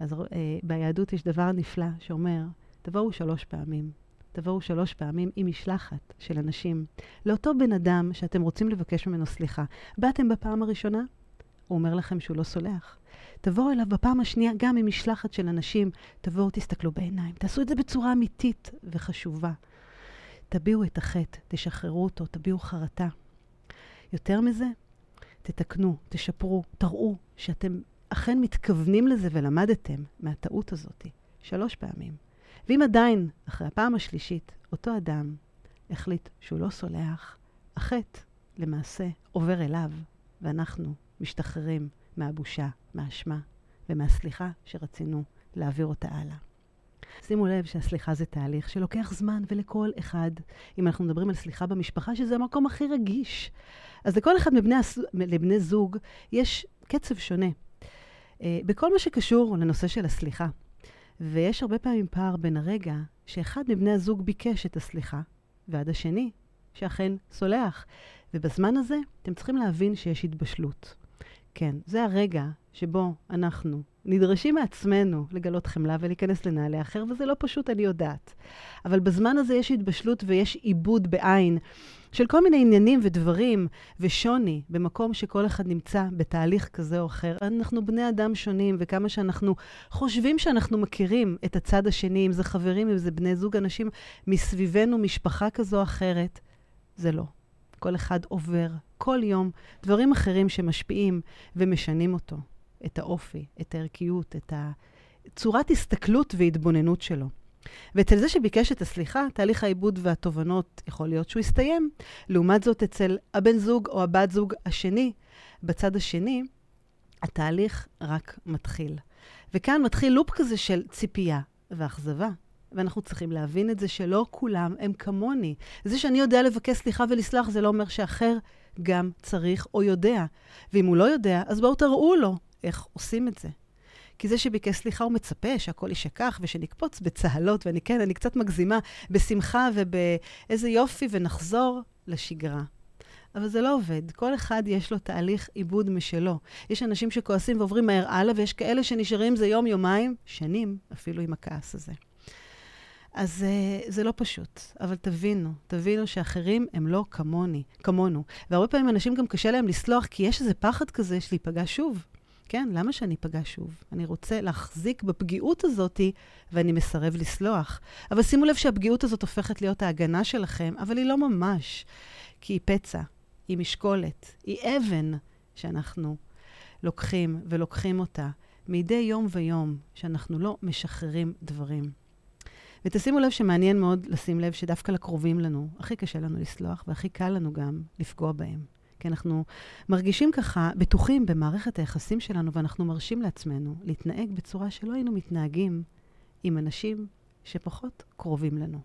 אז uh, ביהדות יש דבר נפלא שאומר, תבואו שלוש פעמים, תבואו שלוש פעמים עם משלחת של אנשים. לאותו בן אדם שאתם רוצים לבקש ממנו סליחה. באתם בפעם הראשונה, הוא אומר לכם שהוא לא סולח. תבואו אליו בפעם השנייה גם עם משלחת של אנשים. תבואו, תסתכלו בעיניים. תעשו את זה בצורה אמיתית וחשובה. תביעו את החטא, תשחררו אותו, תביעו חרטה. יותר מזה, תתקנו, תשפרו, תראו שאתם אכן מתכוונים לזה ולמדתם מהטעות הזאת שלוש פעמים. ואם עדיין, אחרי הפעם השלישית, אותו אדם החליט שהוא לא סולח, החטא למעשה עובר אליו, ואנחנו משתחררים מהבושה, מהאשמה ומהסליחה שרצינו להעביר אותה הלאה. שימו לב שהסליחה זה תהליך שלוקח זמן, ולכל אחד, אם אנחנו מדברים על סליחה במשפחה, שזה המקום הכי רגיש, אז לכל אחד מבני, לבני זוג יש קצב שונה. אה, בכל מה שקשור לנושא של הסליחה. ויש הרבה פעמים פער בין הרגע שאחד מבני הזוג ביקש את הסליחה, ועד השני שאכן סולח. ובזמן הזה אתם צריכים להבין שיש התבשלות. כן, זה הרגע שבו אנחנו נדרשים מעצמנו לגלות חמלה ולהיכנס לנעלי אחר, וזה לא פשוט, אני יודעת. אבל בזמן הזה יש התבשלות ויש עיבוד בעין של כל מיני עניינים ודברים ושוני במקום שכל אחד נמצא בתהליך כזה או אחר. אנחנו בני אדם שונים, וכמה שאנחנו חושבים שאנחנו מכירים את הצד השני, אם זה חברים, אם זה בני זוג, אנשים מסביבנו, משפחה כזו או אחרת, זה לא. כל אחד עובר כל יום דברים אחרים שמשפיעים ומשנים אותו, את האופי, את הערכיות, את צורת הסתכלות והתבוננות שלו. ואצל זה שביקש את הסליחה, תהליך העיבוד והתובנות יכול להיות שהוא יסתיים. לעומת זאת, אצל הבן זוג או הבת זוג השני, בצד השני, התהליך רק מתחיל. וכאן מתחיל לופ כזה של ציפייה ואכזבה. ואנחנו צריכים להבין את זה שלא כולם הם כמוני. זה שאני יודע לבקש סליחה ולסלח, זה לא אומר שאחר גם צריך או יודע. ואם הוא לא יודע, אז בואו תראו לו איך עושים את זה. כי זה שביקש סליחה הוא מצפה שהכל יישכח ושנקפוץ בצהלות, ואני כן, אני קצת מגזימה, בשמחה ובאיזה יופי, ונחזור לשגרה. אבל זה לא עובד. כל אחד יש לו תהליך עיבוד משלו. יש אנשים שכועסים ועוברים מהר הלאה, ויש כאלה שנשארים זה יום, יומיים, שנים, אפילו עם הכעס הזה. אז uh, זה לא פשוט, אבל תבינו, תבינו שאחרים הם לא כמוני, כמונו. והרבה פעמים אנשים גם קשה להם לסלוח, כי יש איזה פחד כזה של להיפגע שוב. כן, למה שאני אפגע שוב? אני רוצה להחזיק בפגיעות הזאת, ואני מסרב לסלוח. אבל שימו לב שהפגיעות הזאת הופכת להיות ההגנה שלכם, אבל היא לא ממש, כי היא פצע, היא משקולת, היא אבן שאנחנו לוקחים ולוקחים אותה מדי יום ויום, שאנחנו לא משחררים דברים. ותשימו לב שמעניין מאוד לשים לב שדווקא לקרובים לנו, הכי קשה לנו לסלוח, והכי קל לנו גם לפגוע בהם. כי אנחנו מרגישים ככה בטוחים במערכת היחסים שלנו, ואנחנו מרשים לעצמנו להתנהג בצורה שלא היינו מתנהגים עם אנשים שפחות קרובים לנו.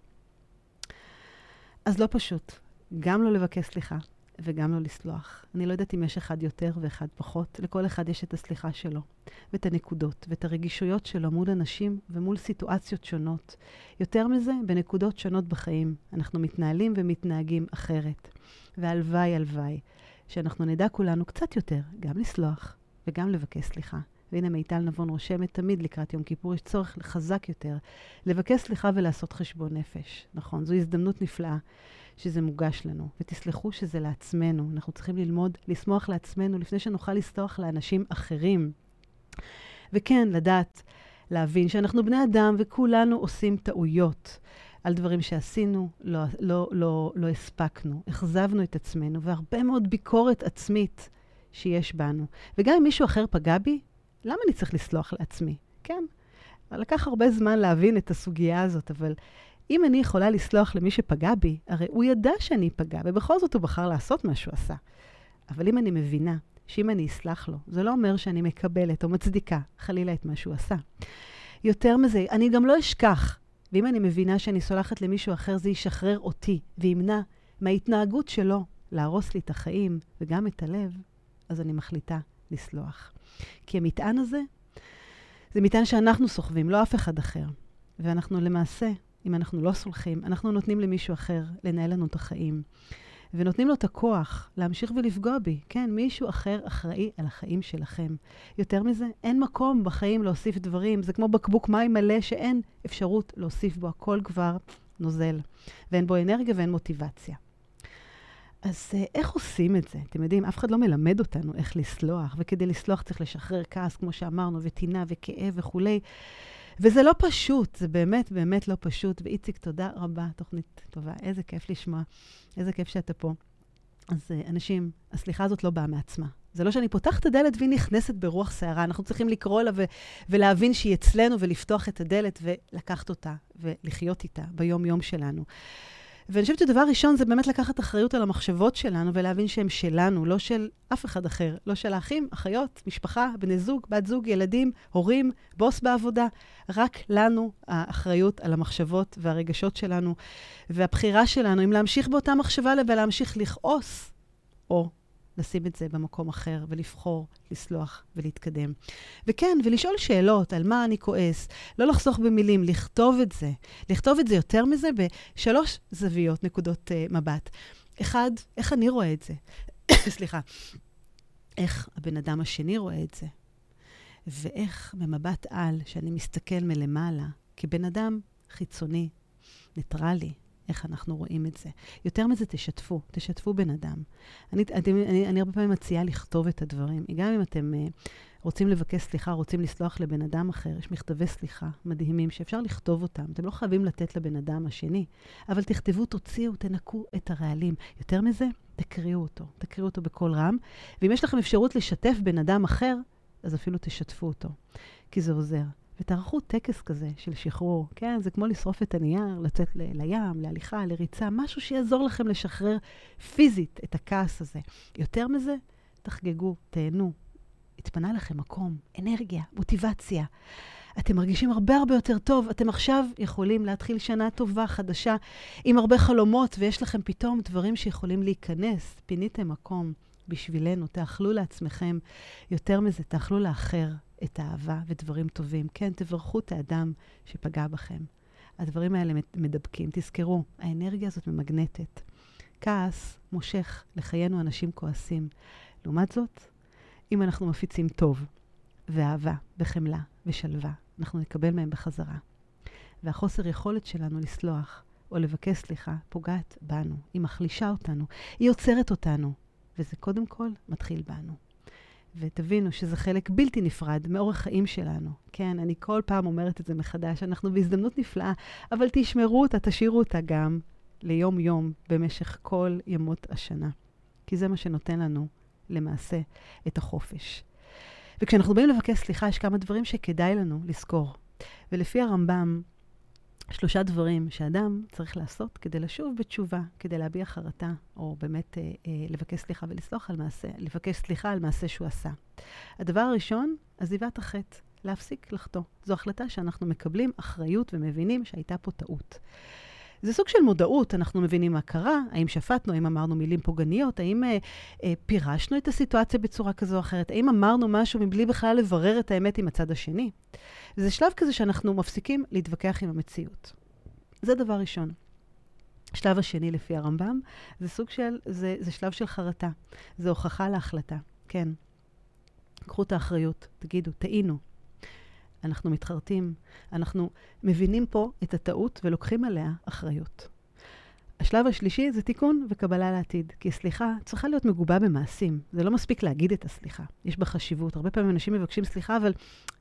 אז לא פשוט, גם לא לבקש סליחה וגם לא לסלוח. אני לא יודעת אם יש אחד יותר ואחד פחות, לכל אחד יש את הסליחה שלו, ואת הנקודות, ואת הרגישויות שלו מול אנשים ומול סיטואציות שונות. יותר מזה, בנקודות שונות בחיים, אנחנו מתנהלים ומתנהגים אחרת. והלוואי, הלוואי, שאנחנו נדע כולנו קצת יותר גם לסלוח וגם לבקש סליחה. והנה מיטל נבון רושמת תמיד לקראת יום כיפור, יש צורך חזק יותר לבקש סליחה ולעשות חשבון נפש. נכון, זו הזדמנות נפלאה שזה מוגש לנו. ותסלחו שזה לעצמנו. אנחנו צריכים ללמוד לסמוח לעצמנו לפני שנוכל לסלוח לאנשים אחרים. וכן, לדעת, להבין שאנחנו בני אדם וכולנו עושים טעויות. על דברים שעשינו, לא, לא, לא, לא הספקנו, אכזבנו את עצמנו, והרבה מאוד ביקורת עצמית שיש בנו. וגם אם מישהו אחר פגע בי, למה אני צריך לסלוח לעצמי? כן, לקח הרבה זמן להבין את הסוגיה הזאת, אבל אם אני יכולה לסלוח למי שפגע בי, הרי הוא ידע שאני אפגע, ובכל זאת הוא בחר לעשות מה שהוא עשה. אבל אם אני מבינה שאם אני אסלח לו, זה לא אומר שאני מקבלת או מצדיקה חלילה את מה שהוא עשה. יותר מזה, אני גם לא אשכח ואם אני מבינה שאני סולחת למישהו אחר, זה ישחרר אותי וימנע מההתנהגות שלו להרוס לי את החיים וגם את הלב, אז אני מחליטה לסלוח. כי המטען הזה, זה מטען שאנחנו סוחבים, לא אף אחד אחר. ואנחנו למעשה, אם אנחנו לא סולחים, אנחנו נותנים למישהו אחר לנהל לנו את החיים. ונותנים לו את הכוח להמשיך ולפגוע בי. כן, מישהו אחר אחראי על החיים שלכם. יותר מזה, אין מקום בחיים להוסיף דברים. זה כמו בקבוק מים מלא שאין אפשרות להוסיף בו, הכל כבר נוזל. ואין בו אנרגיה ואין מוטיבציה. אז uh, איך עושים את זה? אתם יודעים, אף אחד לא מלמד אותנו איך לסלוח, וכדי לסלוח צריך לשחרר כעס, כמו שאמרנו, וטינה וכאב וכולי. וזה לא פשוט, זה באמת באמת לא פשוט. ואיציק, תודה רבה, תוכנית טובה. איזה כיף לשמוע, איזה כיף שאתה פה. אז uh, אנשים, הסליחה הזאת לא באה מעצמה. זה לא שאני פותחת את הדלת והיא נכנסת ברוח סערה. אנחנו צריכים לקרוא לה ו- ולהבין שהיא אצלנו ולפתוח את הדלת ולקחת אותה ולחיות איתה ביום-יום שלנו. ואני חושבת שדבר ראשון זה באמת לקחת אחריות על המחשבות שלנו ולהבין שהן שלנו, לא של אף אחד אחר. לא של האחים, אחיות, משפחה, בני זוג, בת זוג, ילדים, הורים, בוס בעבודה. רק לנו האחריות על המחשבות והרגשות שלנו, והבחירה שלנו אם להמשיך באותה מחשבה ולהמשיך לכעוס, או לשים את זה במקום אחר ולבחור, לסלוח ולהתקדם. וכן, ולשאול שאלות על מה אני כועס, לא לחסוך במילים, לכתוב את זה. לכתוב את זה יותר מזה בשלוש זוויות, נקודות uh, מבט. אחד, איך אני רואה את זה? סליחה. איך הבן אדם השני רואה את זה? ואיך במבט על, שאני מסתכל מלמעלה, כבן אדם חיצוני, ניטרלי, איך אנחנו רואים את זה. יותר מזה, תשתפו, תשתפו בן אדם. אני, אני, אני, אני הרבה פעמים מציעה לכתוב את הדברים. גם אם אתם uh, רוצים לבקש סליחה, רוצים לסלוח לבן אדם אחר, יש מכתבי סליחה מדהימים שאפשר לכתוב אותם. אתם לא חייבים לתת לבן אדם השני, אבל תכתבו, תוציאו, תנקו את הרעלים. יותר מזה, תקריאו אותו. תקריאו אותו בקול רם. ואם יש לכם אפשרות לשתף בן אדם אחר, אז אפילו תשתפו אותו, כי זה עוזר. ותערכו טקס כזה של שחרור. כן, זה כמו לשרוף את הנייר, לצאת ל- לים, להליכה, לריצה, משהו שיעזור לכם לשחרר פיזית את הכעס הזה. יותר מזה, תחגגו, תהנו. התפנה לכם מקום, אנרגיה, מוטיבציה. אתם מרגישים הרבה הרבה יותר טוב. אתם עכשיו יכולים להתחיל שנה טובה, חדשה, עם הרבה חלומות, ויש לכם פתאום דברים שיכולים להיכנס. פיניתם מקום בשבילנו, תאכלו לעצמכם. יותר מזה, תאכלו לאחר. את האהבה ודברים טובים. כן, תברכו את האדם שפגע בכם. הדברים האלה מדבקים. תזכרו, האנרגיה הזאת ממגנטת. כעס מושך לחיינו אנשים כועסים. לעומת זאת, אם אנחנו מפיצים טוב ואהבה וחמלה ושלווה, אנחנו נקבל מהם בחזרה. והחוסר יכולת שלנו לסלוח או לבקש סליחה פוגעת בנו, היא מחלישה אותנו, היא עוצרת אותנו, וזה קודם כל מתחיל בנו. ותבינו שזה חלק בלתי נפרד מאורח חיים שלנו. כן, אני כל פעם אומרת את זה מחדש, אנחנו בהזדמנות נפלאה, אבל תשמרו אותה, תשאירו אותה גם ליום-יום במשך כל ימות השנה. כי זה מה שנותן לנו, למעשה, את החופש. וכשאנחנו באים לבקש סליחה, יש כמה דברים שכדאי לנו לזכור. ולפי הרמב"ם, שלושה דברים שאדם צריך לעשות כדי לשוב בתשובה, כדי להביע חרטה, או באמת אה, אה, לבקש סליחה ולסלוח על מעשה, לבקש סליחה על מעשה שהוא עשה. הדבר הראשון, עזיבת החטא, להפסיק לחטוא. זו החלטה שאנחנו מקבלים אחריות ומבינים שהייתה פה טעות. זה סוג של מודעות, אנחנו מבינים מה קרה, האם שפטנו, האם אמרנו מילים פוגעניות, האם אה, אה, פירשנו את הסיטואציה בצורה כזו או אחרת, האם אמרנו משהו מבלי בכלל לברר את האמת עם הצד השני. וזה שלב כזה שאנחנו מפסיקים להתווכח עם המציאות. זה דבר ראשון. השלב השני, לפי הרמב"ם, זה סוג של, זה, זה שלב של חרטה. זה הוכחה להחלטה. כן. קחו את האחריות, תגידו, טעינו. אנחנו מתחרטים, אנחנו מבינים פה את הטעות ולוקחים עליה אחריות. השלב השלישי זה תיקון וקבלה לעתיד. כי סליחה צריכה להיות מגובה במעשים. זה לא מספיק להגיד את הסליחה. יש בה חשיבות. הרבה פעמים אנשים מבקשים סליחה, אבל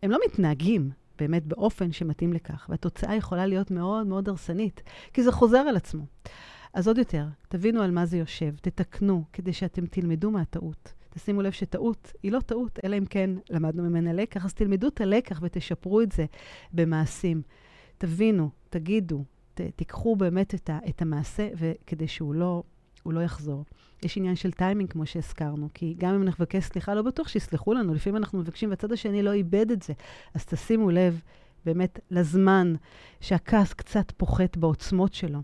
הם לא מתנהגים באמת באופן שמתאים לכך. והתוצאה יכולה להיות מאוד מאוד הרסנית, כי זה חוזר על עצמו. אז עוד יותר, תבינו על מה זה יושב, תתקנו, כדי שאתם תלמדו מהטעות. תשימו לב שטעות היא לא טעות, אלא אם כן למדנו ממנה לקח, אז תלמדו את הלקח ותשפרו את זה במעשים. תבינו, תגידו, ת, תיקחו באמת את, ה, את המעשה כדי שהוא לא, לא יחזור. יש עניין של טיימינג, כמו שהזכרנו, כי גם אם נבקש סליחה, לא בטוח שיסלחו לנו. לפעמים אנחנו מבקשים והצד השני לא איבד את זה. אז תשימו לב באמת לזמן שהכעס קצת פוחת בעוצמות שלו.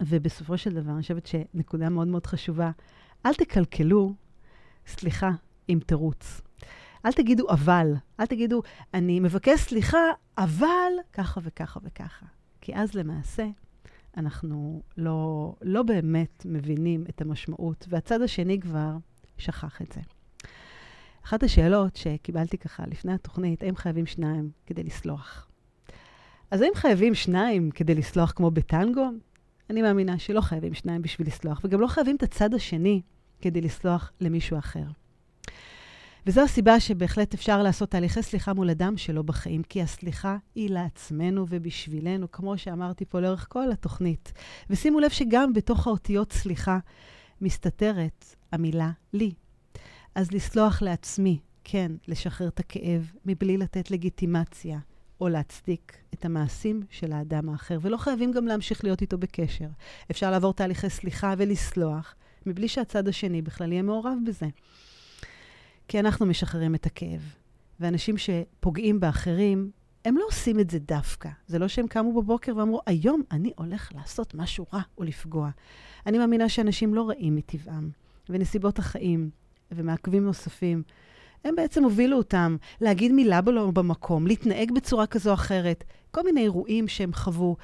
ובסופו של דבר, אני חושבת שנקודה מאוד מאוד חשובה, אל תקלקלו סליחה עם תירוץ. אל תגידו אבל, אל תגידו, אני מבקש סליחה, אבל ככה וככה וככה. כי אז למעשה אנחנו לא, לא באמת מבינים את המשמעות, והצד השני כבר שכח את זה. אחת השאלות שקיבלתי ככה לפני התוכנית, האם חייבים שניים כדי לסלוח? אז האם חייבים שניים כדי לסלוח כמו בטנגו? אני מאמינה שלא חייבים שניים בשביל לסלוח, וגם לא חייבים את הצד השני כדי לסלוח למישהו אחר. וזו הסיבה שבהחלט אפשר לעשות תהליכי סליחה מול אדם שלא בחיים, כי הסליחה היא לעצמנו ובשבילנו, כמו שאמרתי פה לאורך כל התוכנית. ושימו לב שגם בתוך האותיות סליחה מסתתרת המילה לי. אז לסלוח לעצמי, כן, לשחרר את הכאב, מבלי לתת לגיטימציה או להצדיק את המעשים של האדם האחר. ולא חייבים גם להמשיך להיות איתו בקשר. אפשר לעבור תהליכי סליחה ולסלוח, מבלי שהצד השני בכלל יהיה מעורב בזה. כי אנחנו משחררים את הכאב. ואנשים שפוגעים באחרים, הם לא עושים את זה דווקא. זה לא שהם קמו בבוקר ואמרו, היום אני הולך לעשות משהו רע או לפגוע. אני מאמינה שאנשים לא רעים מטבעם, ונסיבות החיים ומעכבים נוספים, הם בעצם הובילו אותם להגיד מילה לא במקום, להתנהג בצורה כזו או אחרת, כל מיני אירועים שהם חוו,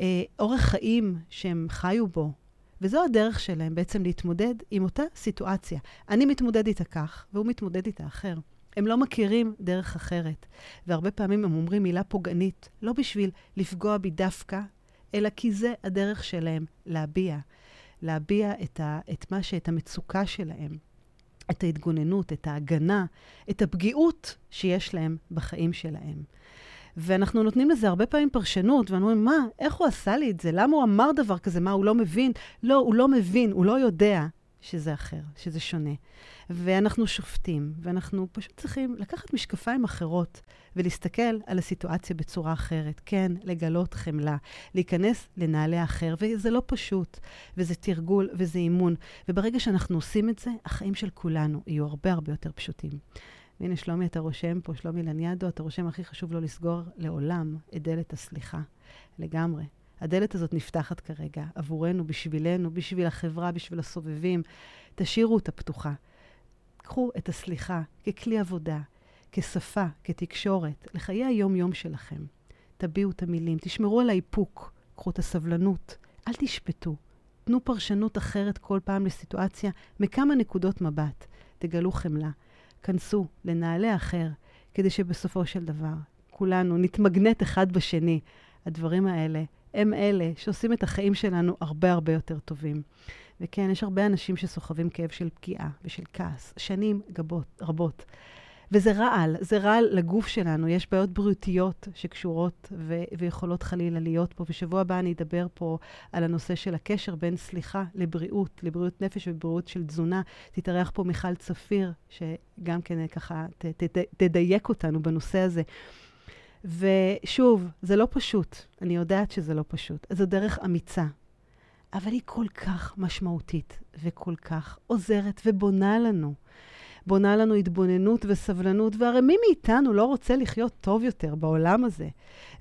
אה, אורח חיים שהם חיו בו. וזו הדרך שלהם בעצם להתמודד עם אותה סיטואציה. אני מתמודד איתה כך, והוא מתמודד איתה אחר. הם לא מכירים דרך אחרת. והרבה פעמים הם אומרים מילה פוגענית, לא בשביל לפגוע בי דווקא, אלא כי זה הדרך שלהם להביע. להביע את, ה, את מה ש... את המצוקה שלהם, את ההתגוננות, את ההגנה, את הפגיעות שיש להם בחיים שלהם. ואנחנו נותנים לזה הרבה פעמים פרשנות, ואנו אומרים, מה, איך הוא עשה לי את זה? למה הוא אמר דבר כזה? מה, הוא לא מבין? לא, הוא לא מבין, הוא לא יודע שזה אחר, שזה שונה. ואנחנו שופטים, ואנחנו פשוט צריכים לקחת משקפיים אחרות ולהסתכל על הסיטואציה בצורה אחרת. כן, לגלות חמלה, להיכנס לנעלי האחר, וזה לא פשוט, וזה תרגול וזה אימון. וברגע שאנחנו עושים את זה, החיים של כולנו יהיו הרבה הרבה יותר פשוטים. והנה, שלומי, אתה רושם פה, שלומי לניאדו, אתה רושם, הכי חשוב לא לסגור לעולם את דלת הסליחה. לגמרי. הדלת הזאת נפתחת כרגע עבורנו, בשבילנו, בשביל החברה, בשביל הסובבים. תשאירו אותה פתוחה. קחו את הסליחה ככלי עבודה, כשפה, כתקשורת, לחיי היום-יום שלכם. תביעו את המילים, תשמרו על האיפוק, קחו את הסבלנות, אל תשפטו. תנו פרשנות אחרת כל פעם לסיטואציה מכמה נקודות מבט. תגלו חמלה. כנסו לנעלי האחר, כדי שבסופו של דבר כולנו נתמגנט אחד בשני. הדברים האלה הם אלה שעושים את החיים שלנו הרבה הרבה יותר טובים. וכן, יש הרבה אנשים שסוחבים כאב של פגיעה ושל כעס, שנים גבות, רבות. וזה רעל, זה רעל לגוף שלנו. יש בעיות בריאותיות שקשורות ו- ויכולות חלילה להיות פה. בשבוע הבא אני אדבר פה על הנושא של הקשר בין סליחה לבריאות, לבריאות נפש ובריאות של תזונה. תתארח פה מיכל צפיר, שגם כן ככה ת- ת- ת- תדייק אותנו בנושא הזה. ושוב, זה לא פשוט. אני יודעת שזה לא פשוט. זו דרך אמיצה. אבל היא כל כך משמעותית וכל כך עוזרת ובונה לנו. בונה לנו התבוננות וסבלנות, והרי מי מאיתנו לא רוצה לחיות טוב יותר בעולם הזה,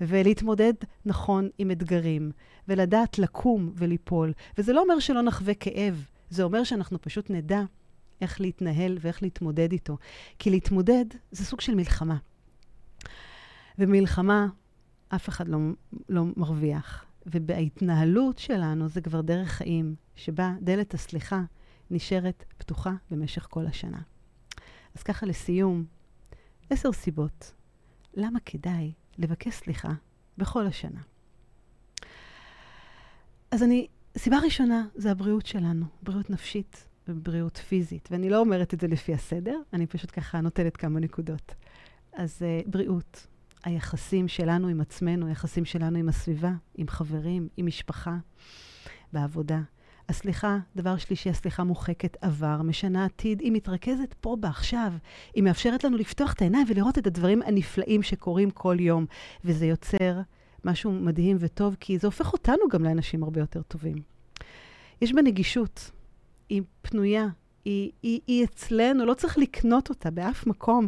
ולהתמודד נכון עם אתגרים, ולדעת לקום וליפול. וזה לא אומר שלא נחווה כאב, זה אומר שאנחנו פשוט נדע איך להתנהל ואיך להתמודד איתו. כי להתמודד זה סוג של מלחמה. ומלחמה, אף אחד לא, לא מרוויח. ובהתנהלות שלנו זה כבר דרך חיים, שבה דלת הסליחה נשארת פתוחה במשך כל השנה. אז ככה לסיום, עשר סיבות למה כדאי לבקש סליחה בכל השנה. אז אני, סיבה ראשונה זה הבריאות שלנו, בריאות נפשית ובריאות פיזית. ואני לא אומרת את זה לפי הסדר, אני פשוט ככה נותנת כמה נקודות. אז uh, בריאות, היחסים שלנו עם עצמנו, היחסים שלנו עם הסביבה, עם חברים, עם משפחה, בעבודה. הסליחה, דבר שלישי, הסליחה מוחקת עבר, משנה עתיד, היא מתרכזת פה בעכשיו. היא מאפשרת לנו לפתוח את העיניים ולראות את הדברים הנפלאים שקורים כל יום. וזה יוצר משהו מדהים וטוב, כי זה הופך אותנו גם לאנשים הרבה יותר טובים. יש בה נגישות, היא פנויה, היא, היא, היא אצלנו, לא צריך לקנות אותה באף מקום.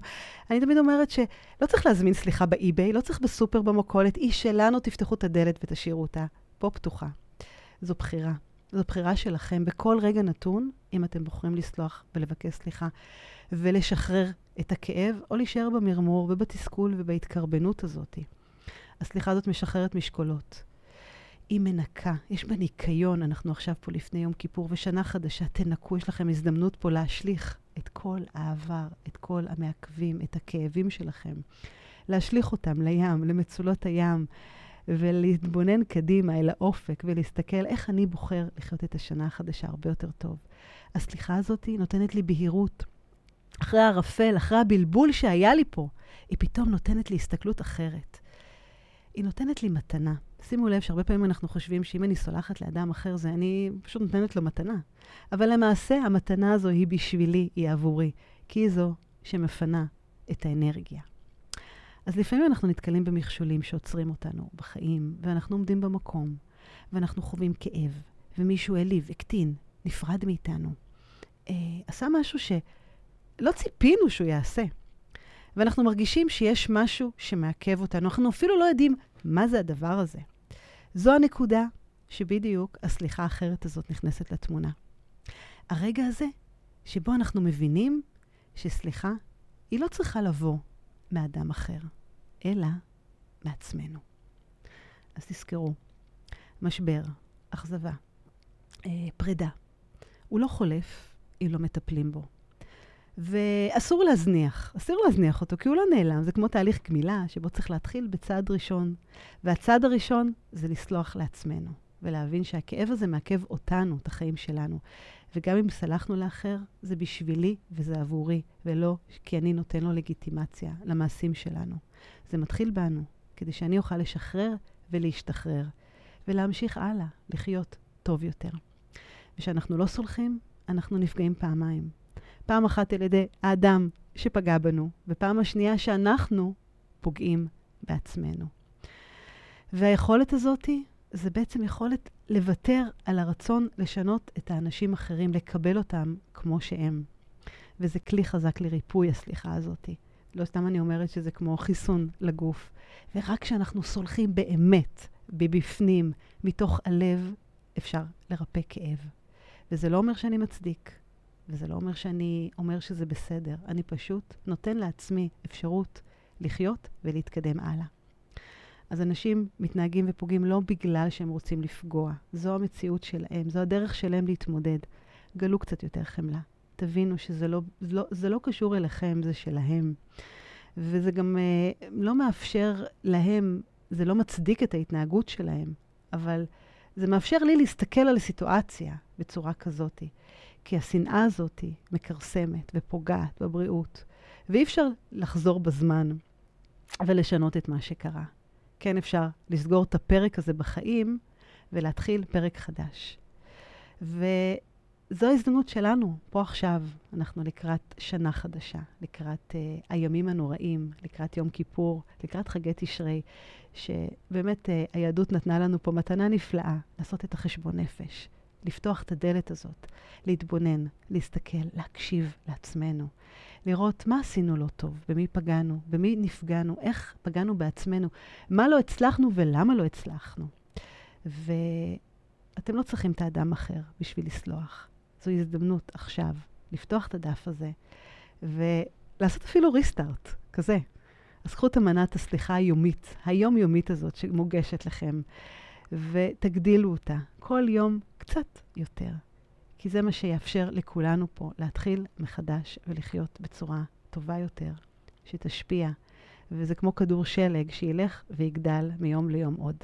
אני תמיד אומרת שלא צריך להזמין סליחה באי-ביי, לא צריך בסופר במכולת, היא שלנו, תפתחו את הדלת ותשאירו אותה פה פתוחה. זו בחירה. זו בחירה שלכם בכל רגע נתון, אם אתם בוחרים לסלוח ולבקש סליחה, ולשחרר את הכאב, או להישאר במרמור ובתסכול ובהתקרבנות הזאת. הסליחה הזאת משחררת משקולות. היא מנקה, יש בה ניקיון. אנחנו עכשיו פה לפני יום כיפור ושנה חדשה, תנקו, יש לכם הזדמנות פה להשליך את כל העבר, את כל המעכבים, את הכאבים שלכם. להשליך אותם לים, למצולות הים, ולהתבונן קדימה אל האופק ולהסתכל איך אני בוחר לחיות את השנה החדשה הרבה יותר טוב. הסליחה הזאת נותנת לי בהירות. אחרי הערפל, אחרי הבלבול שהיה לי פה, היא פתאום נותנת לי הסתכלות אחרת. היא נותנת לי מתנה. שימו לב שהרבה פעמים אנחנו חושבים שאם אני סולחת לאדם אחר, זה אני פשוט נותנת לו מתנה. אבל למעשה, המתנה הזו היא בשבילי, היא עבורי. כי היא זו שמפנה את האנרגיה. אז לפעמים אנחנו נתקלים במכשולים שעוצרים אותנו בחיים, ואנחנו עומדים במקום, ואנחנו חווים כאב, ומישהו העליב, הקטין, נפרד מאיתנו. אה, עשה משהו שלא ציפינו שהוא יעשה. ואנחנו מרגישים שיש משהו שמעכב אותנו. אנחנו אפילו לא יודעים מה זה הדבר הזה. זו הנקודה שבדיוק הסליחה האחרת הזאת נכנסת לתמונה. הרגע הזה שבו אנחנו מבינים שסליחה, היא לא צריכה לבוא מאדם אחר, אלא מעצמנו. אז תזכרו, משבר, אכזבה, אה, פרידה, הוא לא חולף אם לא מטפלים בו. ואסור להזניח, אסור להזניח אותו, כי הוא לא נעלם. זה כמו תהליך גמילה, שבו צריך להתחיל בצעד ראשון. והצעד הראשון זה לסלוח לעצמנו, ולהבין שהכאב הזה מעכב אותנו, את החיים שלנו. וגם אם סלחנו לאחר, זה בשבילי וזה עבורי, ולא כי אני נותן לו לגיטימציה למעשים שלנו. זה מתחיל בנו, כדי שאני אוכל לשחרר ולהשתחרר, ולהמשיך הלאה, לחיות טוב יותר. וכשאנחנו לא סולחים, אנחנו נפגעים פעמיים. פעם אחת על ידי האדם שפגע בנו, ופעם השנייה שאנחנו פוגעים בעצמנו. והיכולת הזאת זה בעצם יכולת לוותר על הרצון לשנות את האנשים האחרים, לקבל אותם כמו שהם. וזה כלי חזק לריפוי, הסליחה הזאת. לא סתם אני אומרת שזה כמו חיסון לגוף. ורק כשאנחנו סולחים באמת, מבפנים, מתוך הלב, אפשר לרפא כאב. וזה לא אומר שאני מצדיק, וזה לא אומר שאני אומר שזה בסדר. אני פשוט נותן לעצמי אפשרות לחיות ולהתקדם הלאה. אז אנשים מתנהגים ופוגעים לא בגלל שהם רוצים לפגוע. זו המציאות שלהם, זו הדרך שלהם להתמודד. גלו קצת יותר חמלה. תבינו שזה לא, לא, זה לא קשור אליכם, זה שלהם. וזה גם uh, לא מאפשר להם, זה לא מצדיק את ההתנהגות שלהם, אבל זה מאפשר לי להסתכל על הסיטואציה בצורה כזאת. כי השנאה הזאת מכרסמת ופוגעת בבריאות, ואי אפשר לחזור בזמן ולשנות את מה שקרה. כן אפשר לסגור את הפרק הזה בחיים ולהתחיל פרק חדש. וזו ההזדמנות שלנו, פה עכשיו. אנחנו לקראת שנה חדשה, לקראת uh, הימים הנוראים, לקראת יום כיפור, לקראת חגי תשרי, שבאמת uh, היהדות נתנה לנו פה מתנה נפלאה, לעשות את החשבון נפש, לפתוח את הדלת הזאת, להתבונן, להסתכל, להקשיב לעצמנו, לראות מה עשינו לא טוב, במי פגענו, במי נפגענו, איך פגענו בעצמנו, מה לא הצלחנו ולמה לא הצלחנו. ואתם לא צריכים את האדם אחר בשביל לסלוח. זו הזדמנות עכשיו לפתוח את הדף הזה ולעשות אפילו ריסטארט, כזה. אז קחו את אמנת הסליחה היומית, היומיומית הזאת שמוגשת לכם, ותגדילו אותה כל יום קצת יותר. כי זה מה שיאפשר לכולנו פה להתחיל מחדש ולחיות בצורה טובה יותר, שתשפיע. וזה כמו כדור שלג שילך ויגדל מיום ליום עוד.